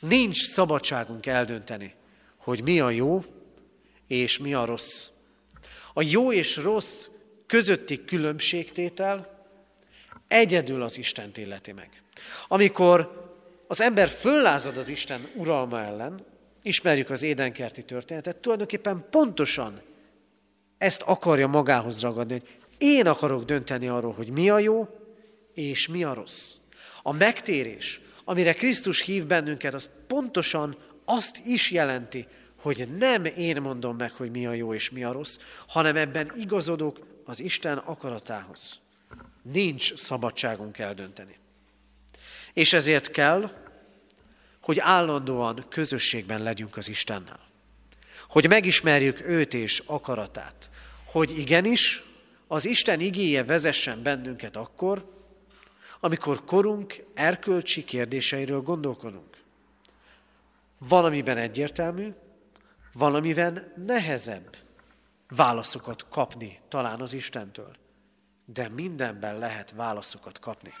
S1: Nincs szabadságunk eldönteni, hogy mi a jó és mi a rossz. A jó és rossz közötti különbségtétel egyedül az Istent illeti meg. Amikor az ember föllázad az Isten uralma ellen, ismerjük az édenkerti történetet, tulajdonképpen pontosan ezt akarja magához ragadni, hogy én akarok dönteni arról, hogy mi a jó és mi a rossz. A megtérés, amire Krisztus hív bennünket, az pontosan azt is jelenti, hogy nem én mondom meg, hogy mi a jó és mi a rossz, hanem ebben igazodok az Isten akaratához. Nincs szabadságunk eldönteni. És ezért kell, hogy állandóan közösségben legyünk az Istennel. Hogy megismerjük őt és akaratát. Hogy igenis, az Isten igéje vezessen bennünket akkor, amikor korunk erkölcsi kérdéseiről gondolkodunk. Valamiben egyértelmű, valamiben nehezebb válaszokat kapni talán az Istentől, de mindenben lehet válaszokat kapni.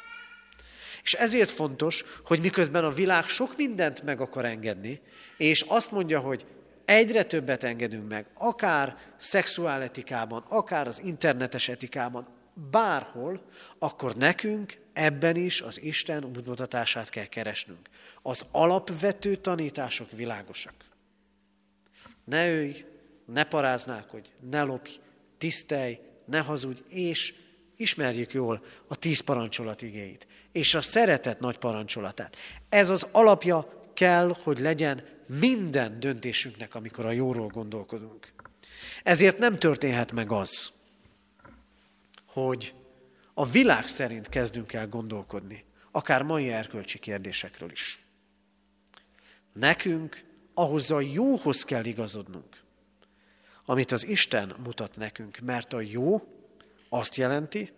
S1: És ezért fontos, hogy miközben a világ sok mindent meg akar engedni, és azt mondja, hogy egyre többet engedünk meg, akár szexuáletikában, akár az internetes etikában, bárhol, akkor nekünk ebben is az Isten útmutatását kell keresnünk. Az alapvető tanítások világosak. Ne ölj, ne paráználkodj, ne lopj, tisztelj, ne hazudj, és ismerjük jól a tíz parancsolat igéit, és a szeretet nagy parancsolatát. Ez az alapja kell, hogy legyen minden döntésünknek, amikor a jóról gondolkodunk. Ezért nem történhet meg az, hogy a világ szerint kezdünk el gondolkodni, akár mai erkölcsi kérdésekről is. Nekünk ahhoz a jóhoz kell igazodnunk, amit az Isten mutat nekünk, mert a jó azt jelenti,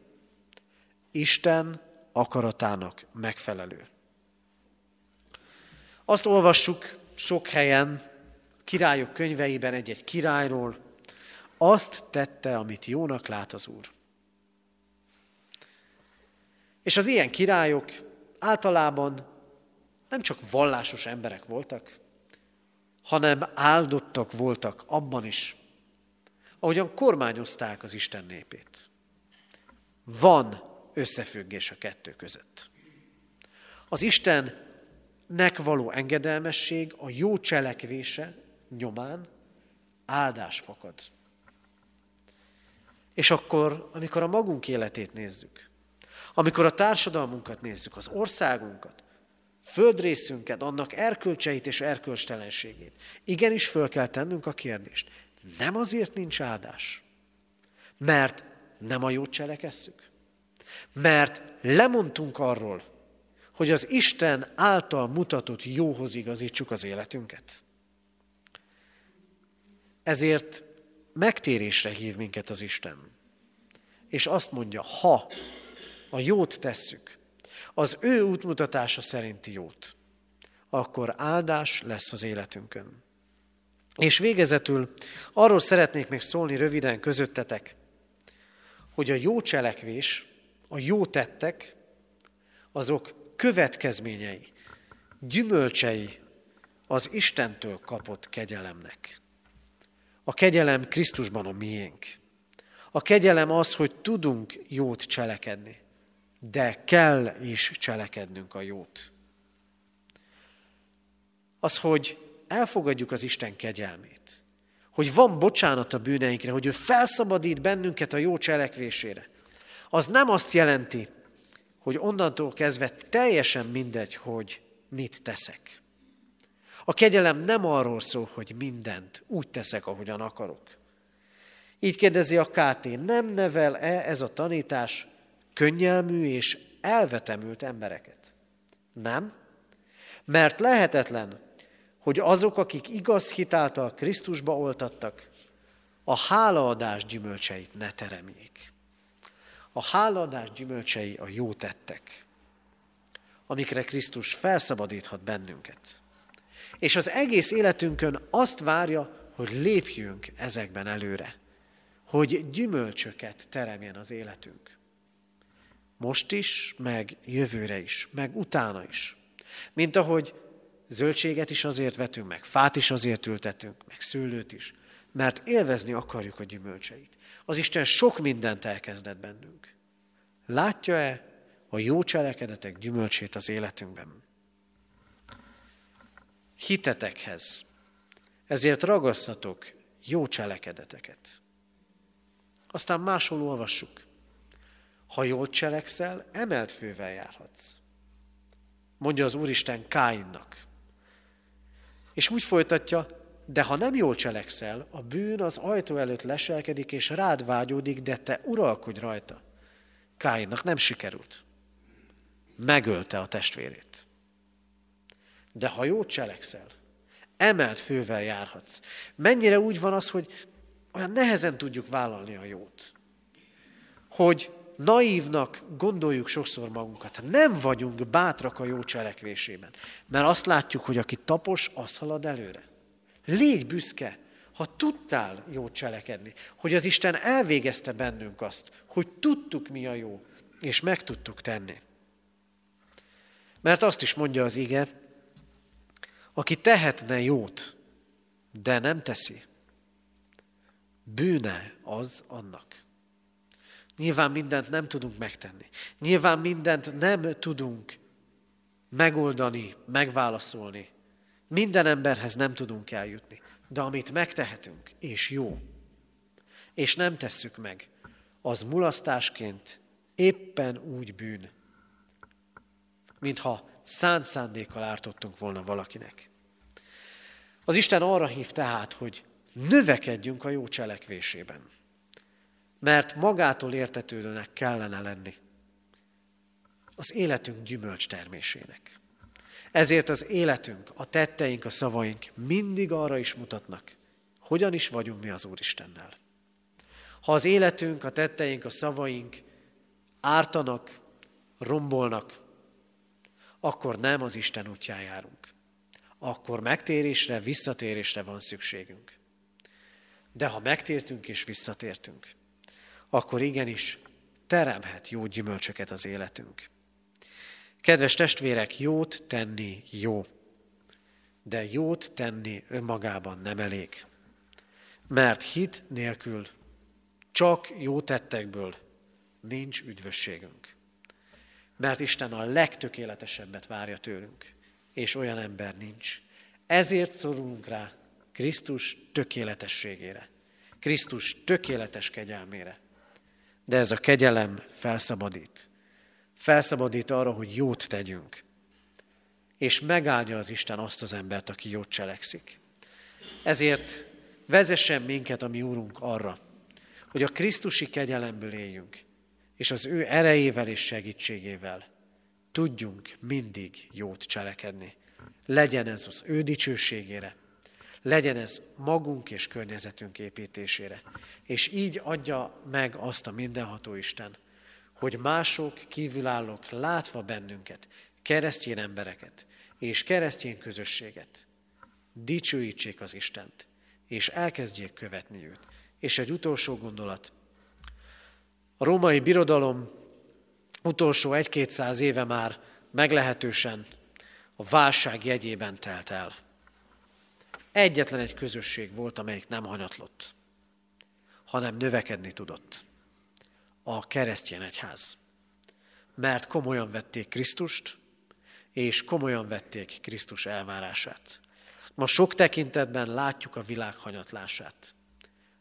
S1: Isten akaratának megfelelő. Azt olvassuk sok helyen, királyok könyveiben egy-egy királyról, azt tette, amit jónak lát az Úr. És az ilyen királyok általában nem csak vallásos emberek voltak, hanem áldottak voltak abban is, ahogyan kormányozták az Isten népét. Van összefüggés a kettő között. Az Istennek való engedelmesség, a jó cselekvése nyomán áldás fakad. És akkor, amikor a magunk életét nézzük, amikor a társadalmunkat nézzük, az országunkat, földrészünket, annak erkölcseit és erkölcstelenségét, igenis föl kell tennünk a kérdést. Nem azért nincs áldás, mert nem a jót cselekesszük, mert lemondtunk arról, hogy az Isten által mutatott jóhoz igazítsuk az életünket. Ezért megtérésre hív minket az Isten. És azt mondja, ha a jót tesszük, az ő útmutatása szerinti jót, akkor áldás lesz az életünkön. És végezetül arról szeretnék még szólni röviden közöttetek, hogy a jó cselekvés, a jó tettek, azok következményei, gyümölcsei az Istentől kapott kegyelemnek. A kegyelem Krisztusban a miénk. A kegyelem az, hogy tudunk jót cselekedni, de kell is cselekednünk a jót. Az, hogy elfogadjuk az Isten kegyelmét, hogy van bocsánat a bűneinkre, hogy ő felszabadít bennünket a jó cselekvésére, az nem azt jelenti, hogy onnantól kezdve teljesen mindegy, hogy mit teszek. A kegyelem nem arról szól, hogy mindent úgy teszek, ahogyan akarok. Így kérdezi a KT, nem nevel-e ez a tanítás könnyelmű és elvetemült embereket? Nem, mert lehetetlen, hogy azok, akik igaz hitáltal Krisztusba oltattak, a hálaadás gyümölcseit ne teremjék. A hálaadás gyümölcsei a jó tettek, amikre Krisztus felszabadíthat bennünket. És az egész életünkön azt várja, hogy lépjünk ezekben előre, hogy gyümölcsöket teremjen az életünk. Most is, meg jövőre is, meg utána is. Mint ahogy zöldséget is azért vetünk, meg fát is azért ültetünk, meg szőlőt is, mert élvezni akarjuk a gyümölcseit. Az Isten sok mindent elkezdett bennünk. Látja-e a jó cselekedetek gyümölcsét az életünkben? hitetekhez. Ezért ragasszatok jó cselekedeteket. Aztán máshol olvassuk. Ha jól cselekszel, emelt fővel járhatsz. Mondja az Úristen Káinnak. És úgy folytatja, de ha nem jól cselekszel, a bűn az ajtó előtt leselkedik, és rád vágyódik, de te uralkodj rajta. Káinnak nem sikerült. Megölte a testvérét. De ha jót cselekszel, emelt fővel járhatsz. Mennyire úgy van az, hogy olyan nehezen tudjuk vállalni a jót. Hogy naívnak gondoljuk sokszor magunkat. Nem vagyunk bátrak a jó cselekvésében. Mert azt látjuk, hogy aki tapos, az halad előre. Légy büszke, ha tudtál jót cselekedni, hogy az Isten elvégezte bennünk azt, hogy tudtuk mi a jó, és meg tudtuk tenni. Mert azt is mondja az ige, aki tehetne jót, de nem teszi, bűne az annak. Nyilván mindent nem tudunk megtenni. Nyilván mindent nem tudunk megoldani, megválaszolni. Minden emberhez nem tudunk eljutni. De amit megtehetünk, és jó, és nem tesszük meg, az mulasztásként éppen úgy bűn, mintha szánt szándékkal ártottunk volna valakinek. Az Isten arra hív tehát, hogy növekedjünk a jó cselekvésében. Mert magától értetődőnek kellene lenni az életünk gyümölcs termésének. Ezért az életünk, a tetteink, a szavaink mindig arra is mutatnak, hogyan is vagyunk mi az Úristennel. Ha az életünk, a tetteink, a szavaink ártanak, rombolnak, akkor nem az Isten útján járunk. Akkor megtérésre, visszatérésre van szükségünk. De ha megtértünk és visszatértünk, akkor igenis teremhet jó gyümölcsöket az életünk. Kedves testvérek, jót tenni jó, de jót tenni önmagában nem elég. Mert hit nélkül, csak jó tettekből nincs üdvösségünk. Mert Isten a legtökéletesebbet várja tőlünk, és olyan ember nincs. Ezért szorulunk rá Krisztus tökéletességére, Krisztus tökéletes kegyelmére. De ez a kegyelem felszabadít. Felszabadít arra, hogy jót tegyünk. És megáldja az Isten azt az embert, aki jót cselekszik. Ezért vezessen minket a mi Úrunk arra, hogy a Krisztusi kegyelemből éljünk, és az ő erejével és segítségével tudjunk mindig jót cselekedni. Legyen ez az ő dicsőségére, legyen ez magunk és környezetünk építésére. És így adja meg azt a mindenható Isten, hogy mások, kívülállók látva bennünket, keresztény embereket és keresztény közösséget, dicsőítsék az Istent, és elkezdjék követni őt. És egy utolsó gondolat. A római birodalom utolsó egy-kétszáz éve már meglehetősen a válság jegyében telt el. Egyetlen egy közösség volt, amelyik nem hanyatlott, hanem növekedni tudott. A keresztény egyház. Mert komolyan vették Krisztust, és komolyan vették Krisztus elvárását. Ma sok tekintetben látjuk a világ hanyatlását.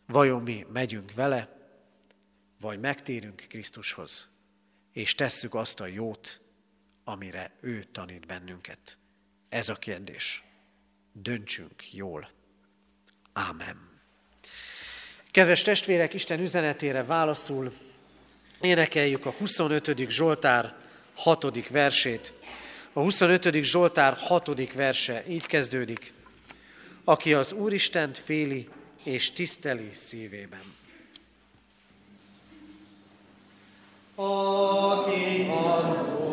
S1: Vajon mi megyünk vele, vagy megtérünk Krisztushoz, és tesszük azt a jót, amire ő tanít bennünket? Ez a kérdés döntsünk jól. Ámen. Kedves testvérek, Isten üzenetére válaszul énekeljük a 25. Zsoltár 6. versét. A 25. Zsoltár 6. verse így kezdődik. Aki az Úristent féli és tiszteli szívében. Aki az Úr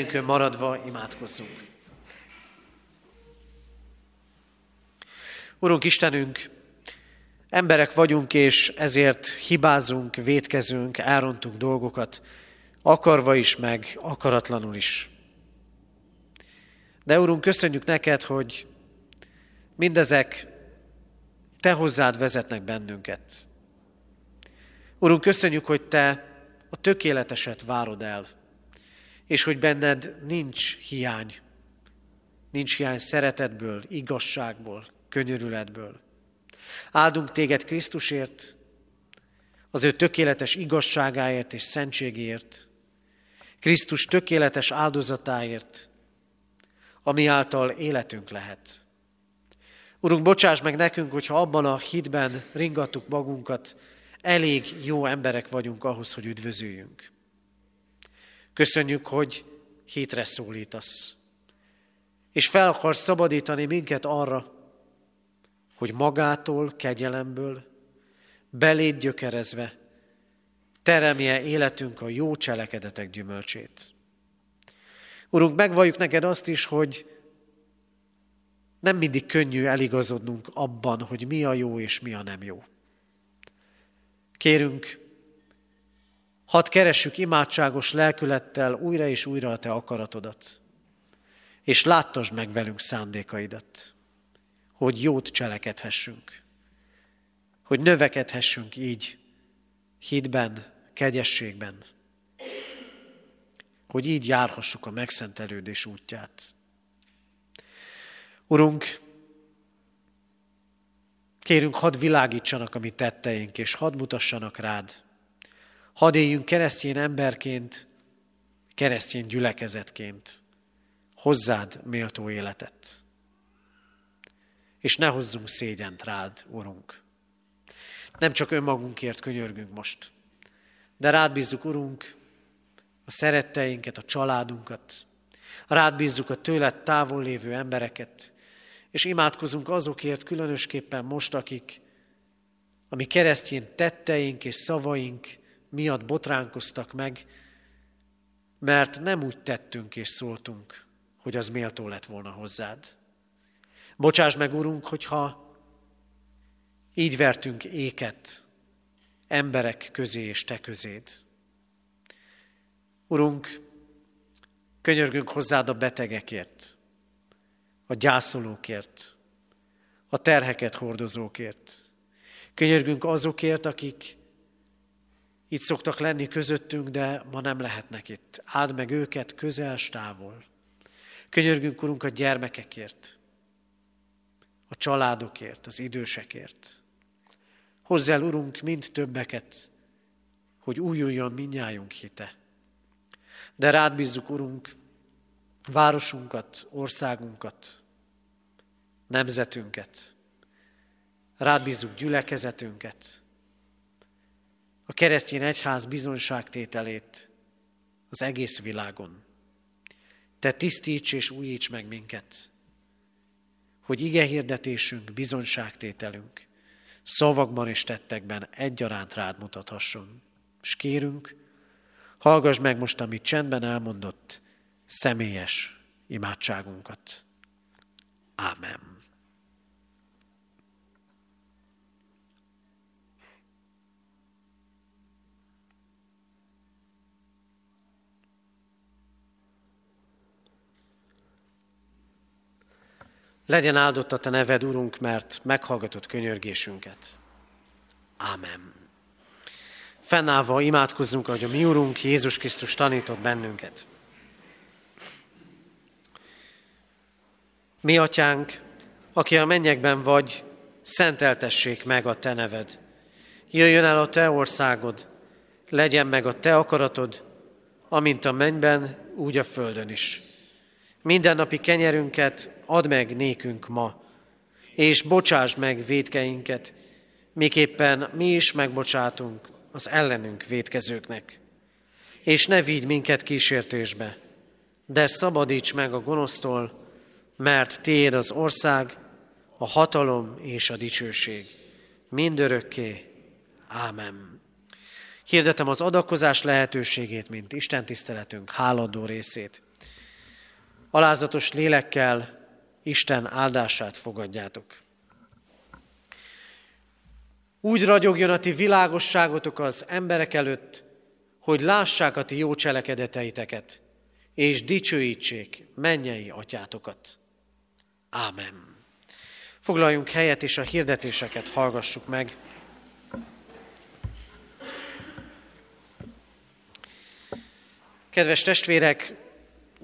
S1: helyünkön maradva imádkozzunk. Urunk Istenünk, emberek vagyunk, és ezért hibázunk, vétkezünk, elrontunk dolgokat, akarva is, meg akaratlanul is. De Urunk, köszönjük neked, hogy mindezek Te hozzád vezetnek bennünket. Urunk, köszönjük, hogy Te a tökéleteset várod el és hogy benned nincs hiány. Nincs hiány szeretetből, igazságból, könyörületből. Áldunk téged Krisztusért, az ő tökéletes igazságáért és szentségért, Krisztus tökéletes áldozatáért, ami által életünk lehet. Urunk, bocsáss meg nekünk, hogyha abban a hitben ringattuk magunkat, elég jó emberek vagyunk ahhoz, hogy üdvözüljünk. Köszönjük, hogy hitre szólítasz. És fel akarsz szabadítani minket arra, hogy magától, kegyelemből, beléd gyökerezve, teremje életünk a jó cselekedetek gyümölcsét. Urunk, megvalljuk neked azt is, hogy nem mindig könnyű eligazodnunk abban, hogy mi a jó és mi a nem jó. Kérünk, hadd keressük imádságos lelkülettel újra és újra a Te akaratodat, és láttasd meg velünk szándékaidat, hogy jót cselekedhessünk, hogy növekedhessünk így hitben, kegyességben, hogy így járhassuk a megszentelődés útját. Urunk, kérünk, hadd világítsanak a mi tetteink, és hadd mutassanak rád. Hadd éljünk keresztény emberként, keresztény gyülekezetként, hozzád méltó életet. És ne hozzunk szégyent rád, Urunk. Nem csak önmagunkért könyörgünk most, de rád bízzuk, Urunk, a szeretteinket, a családunkat, rád bízzuk a tőled távol lévő embereket, és imádkozunk azokért különösképpen most, akik a mi keresztjén tetteink és szavaink miatt botránkoztak meg, mert nem úgy tettünk és szóltunk, hogy az méltó lett volna hozzád. Bocsáss meg, Urunk, hogyha így vertünk éket emberek közé és te közéd. Urunk, könyörgünk hozzád a betegekért, a gyászolókért, a terheket hordozókért. Könyörgünk azokért, akik itt szoktak lenni közöttünk, de ma nem lehetnek itt. Áld meg őket közel, távol. Könyörgünk, Urunk, a gyermekekért, a családokért, az idősekért. Hozzá el, Urunk, mind többeket, hogy újuljon minnyájunk hite. De rád bízzuk, Urunk, városunkat, országunkat, nemzetünket. Rád bízzuk gyülekezetünket, a keresztény egyház bizonságtételét az egész világon. Te tisztíts és újíts meg minket, hogy ige hirdetésünk, bizonságtételünk szavakban és tettekben egyaránt rád mutathasson. És kérünk, hallgass meg most, amit csendben elmondott, személyes imádságunkat. Ámen. Legyen áldott a Te neved, Urunk, mert meghallgatott könyörgésünket. Ámen. Fennállva imádkozzunk, ahogy a mi Urunk Jézus Krisztus tanított bennünket. Mi, atyánk, aki a mennyekben vagy, szenteltessék meg a te neved. Jöjjön el a te országod, legyen meg a te akaratod, amint a mennyben, úgy a földön is. Mindennapi kenyerünket add meg nékünk ma, és bocsáss meg védkeinket, miképpen mi is megbocsátunk az ellenünk védkezőknek. És ne vigy minket kísértésbe, de szabadíts meg a gonosztól, mert Tiéd az ország, a hatalom és a dicsőség. Mindörökké. Ámen. Hirdetem az adakozás lehetőségét, mint Isten tiszteletünk háladó részét. Alázatos lélekkel Isten áldását fogadjátok. Úgy ragyogjon a ti világosságotok az emberek előtt, hogy lássák a ti jó cselekedeteiteket, és dicsőítsék mennyei atyátokat. Ámen. Foglaljunk helyet, és a hirdetéseket hallgassuk meg. Kedves testvérek,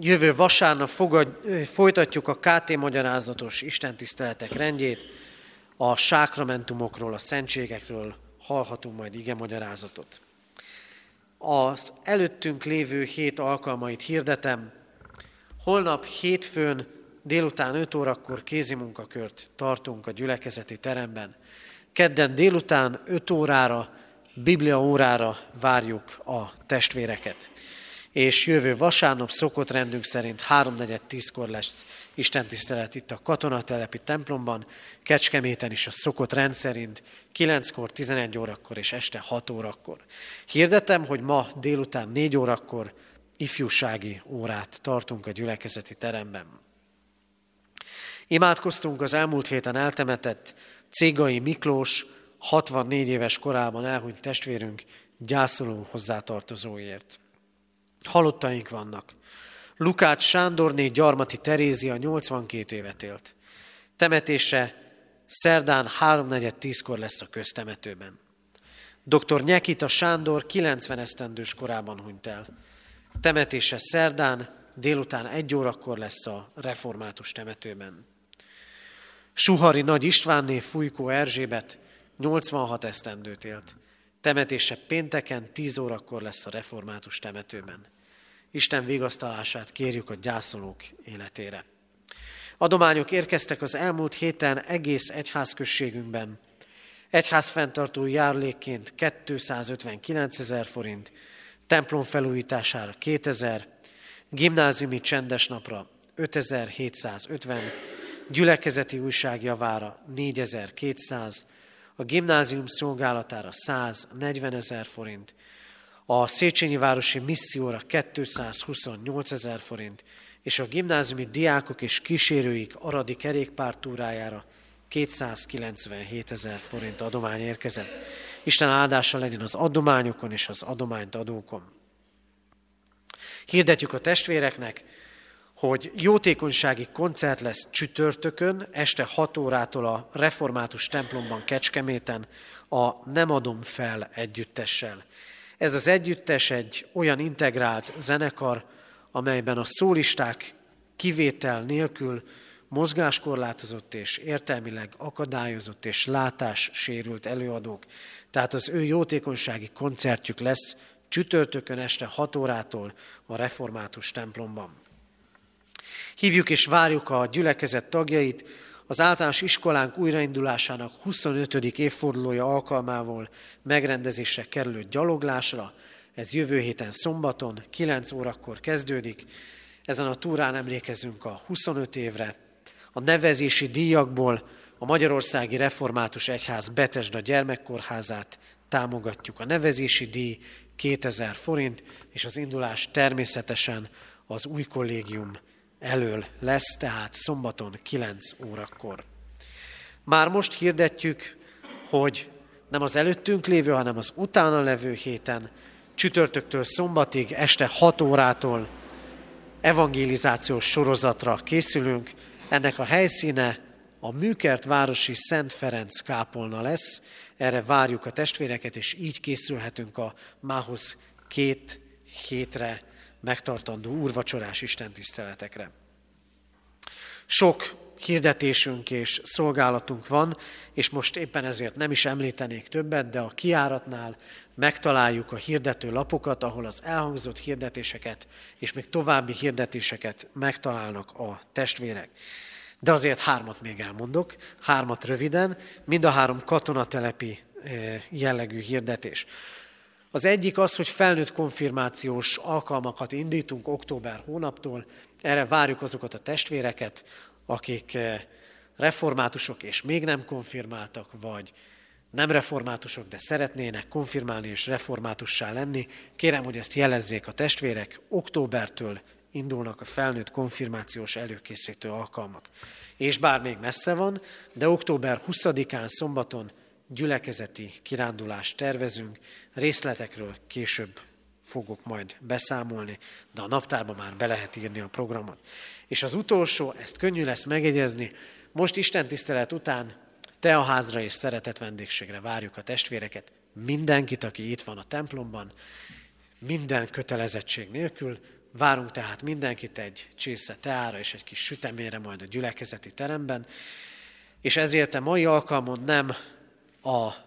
S1: jövő vasárnap fogad, folytatjuk a KT magyarázatos istentiszteletek rendjét, a sákramentumokról, a szentségekről hallhatunk majd ige magyarázatot. Az előttünk lévő hét alkalmait hirdetem. Holnap hétfőn délután 5 órakor kézimunkakört tartunk a gyülekezeti teremben. Kedden délután 5 órára, Biblia órára várjuk a testvéreket. És jövő vasárnap szokott rendünk szerint 3.4.10-kor lesz Isten tisztelet itt a katonatelepi templomban, Kecskeméten is a szokott rend szerint 9-kor, 11 órakor és este 6 órakor. Hirdetem, hogy ma délután 4 órakor ifjúsági órát tartunk a gyülekezeti teremben. Imádkoztunk az elmúlt héten eltemetett Cégai Miklós, 64 éves korában elhunyt testvérünk gyászoló hozzátartozóért. Halottaink vannak. Lukács Sándorné Gyarmati Terézia 82 évet élt. Temetése szerdán 3.4.10-kor lesz a köztemetőben. Dr. Nyekita Sándor 90 esztendős korában hunyt el. Temetése szerdán délután egy órakor lesz a református temetőben. Suhari Nagy Istvánné Fújkó Erzsébet 86 esztendőt élt. Temetése pénteken 10 órakor lesz a református temetőben. Isten vigasztalását kérjük a gyászolók életére. Adományok érkeztek az elmúlt héten egész egyházközségünkben. Egyház fenntartó járulékként 259 ezer forint, templom felújítására 2000, gimnáziumi csendes napra 5750, gyülekezeti újság javára 4200, a gimnázium szolgálatára 140 ezer forint, a Széchenyi Városi Misszióra 228 ezer forint, és a gimnáziumi diákok és kísérőik aradi kerékpártúrájára 297 ezer forint adomány érkezett. Isten áldása legyen az adományokon és az adományt adókon. Hirdetjük a testvéreknek, hogy jótékonysági koncert lesz csütörtökön, este 6 órától a református templomban Kecskeméten a Nem adom fel együttessel. Ez az együttes egy olyan integrált zenekar, amelyben a szólisták kivétel nélkül mozgáskorlátozott és értelmileg akadályozott és látás sérült előadók. Tehát az ő jótékonysági koncertjük lesz csütörtökön este 6 órától a református templomban. Hívjuk és várjuk a gyülekezet tagjait, az általános iskolánk újraindulásának 25. évfordulója alkalmával megrendezésre kerülő gyaloglásra. Ez jövő héten szombaton, 9 órakor kezdődik. Ezen a túrán emlékezünk a 25 évre. A nevezési díjakból a Magyarországi Református Egyház Betesda gyermekkorházát támogatjuk. A nevezési díj 2000 forint, és az indulás természetesen az új kollégium elől lesz, tehát szombaton 9 órakor. Már most hirdetjük, hogy nem az előttünk lévő, hanem az utána levő héten, csütörtöktől szombatig, este 6 órától evangelizációs sorozatra készülünk. Ennek a helyszíne a Műkert városi Szent Ferenc kápolna lesz. Erre várjuk a testvéreket, és így készülhetünk a mához két hétre megtartandó úrvacsorás istentiszteletekre. Sok hirdetésünk és szolgálatunk van, és most éppen ezért nem is említenék többet, de a kiáratnál megtaláljuk a hirdető lapokat, ahol az elhangzott hirdetéseket és még további hirdetéseket megtalálnak a testvérek. De azért hármat még elmondok, hármat röviden, mind a három katonatelepi eh, jellegű hirdetés. Az egyik az, hogy felnőtt konfirmációs alkalmakat indítunk október hónaptól. Erre várjuk azokat a testvéreket, akik eh, reformátusok és még nem konfirmáltak, vagy nem reformátusok, de szeretnének konfirmálni és reformátussá lenni. Kérem, hogy ezt jelezzék a testvérek. Októbertől indulnak a felnőtt konfirmációs előkészítő alkalmak. És bár még messze van, de október 20-án szombaton gyülekezeti kirándulást tervezünk, részletekről később fogok majd beszámolni, de a naptárba már be lehet írni a programot. És az utolsó, ezt könnyű lesz megegyezni, most Isten tisztelet után te a házra és szeretett vendégségre várjuk a testvéreket, mindenkit, aki itt van a templomban, minden kötelezettség nélkül, várunk tehát mindenkit egy csésze teára és egy kis sütemére majd a gyülekezeti teremben, és ezért a mai alkalmon nem a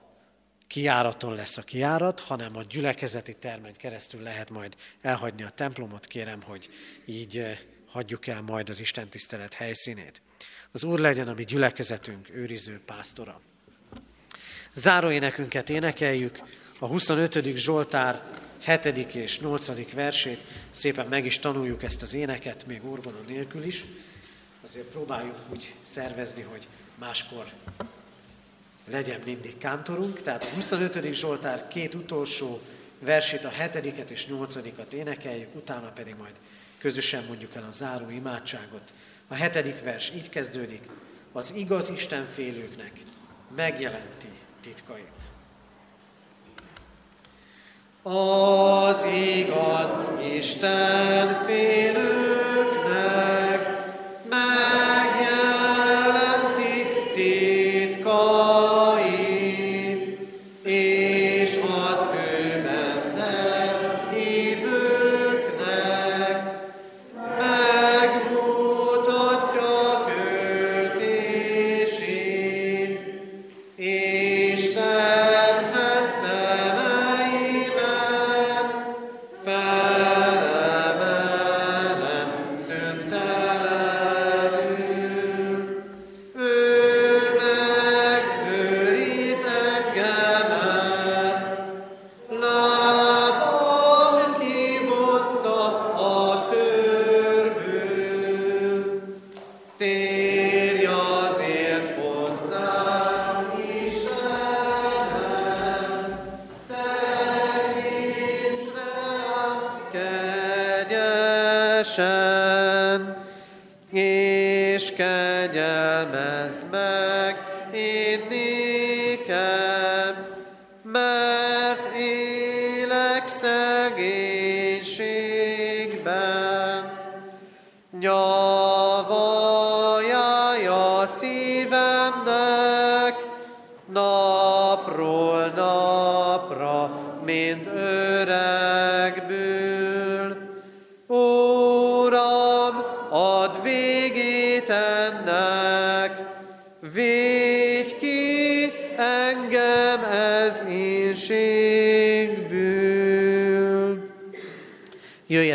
S1: kiáraton lesz a kiárat, hanem a gyülekezeti termen keresztül lehet majd elhagyni a templomot. Kérem, hogy így eh, hagyjuk el majd az Isten tisztelet helyszínét. Az Úr legyen a mi gyülekezetünk őriző pásztora. Záróénekünket énekeljük, a 25. Zsoltár hetedik és nyolcadik versét. Szépen meg is tanuljuk ezt az éneket, még orgona nélkül is. Azért próbáljuk úgy szervezni, hogy máskor legyen mindig kántorunk. Tehát a 25. Zsoltár két utolsó versét, a hetediket és nyolcadikat énekeljük, utána pedig majd közösen mondjuk el a záró imádságot. A hetedik vers így kezdődik, az igaz Isten félőknek megjelenti titkait. Az igaz Isten félőknek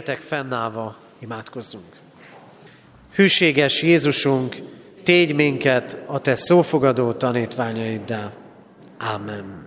S1: Jöjjetek fennállva, imádkozzunk. Hűséges Jézusunk, tégy minket a Te szófogadó tanítványaiddá. Amen.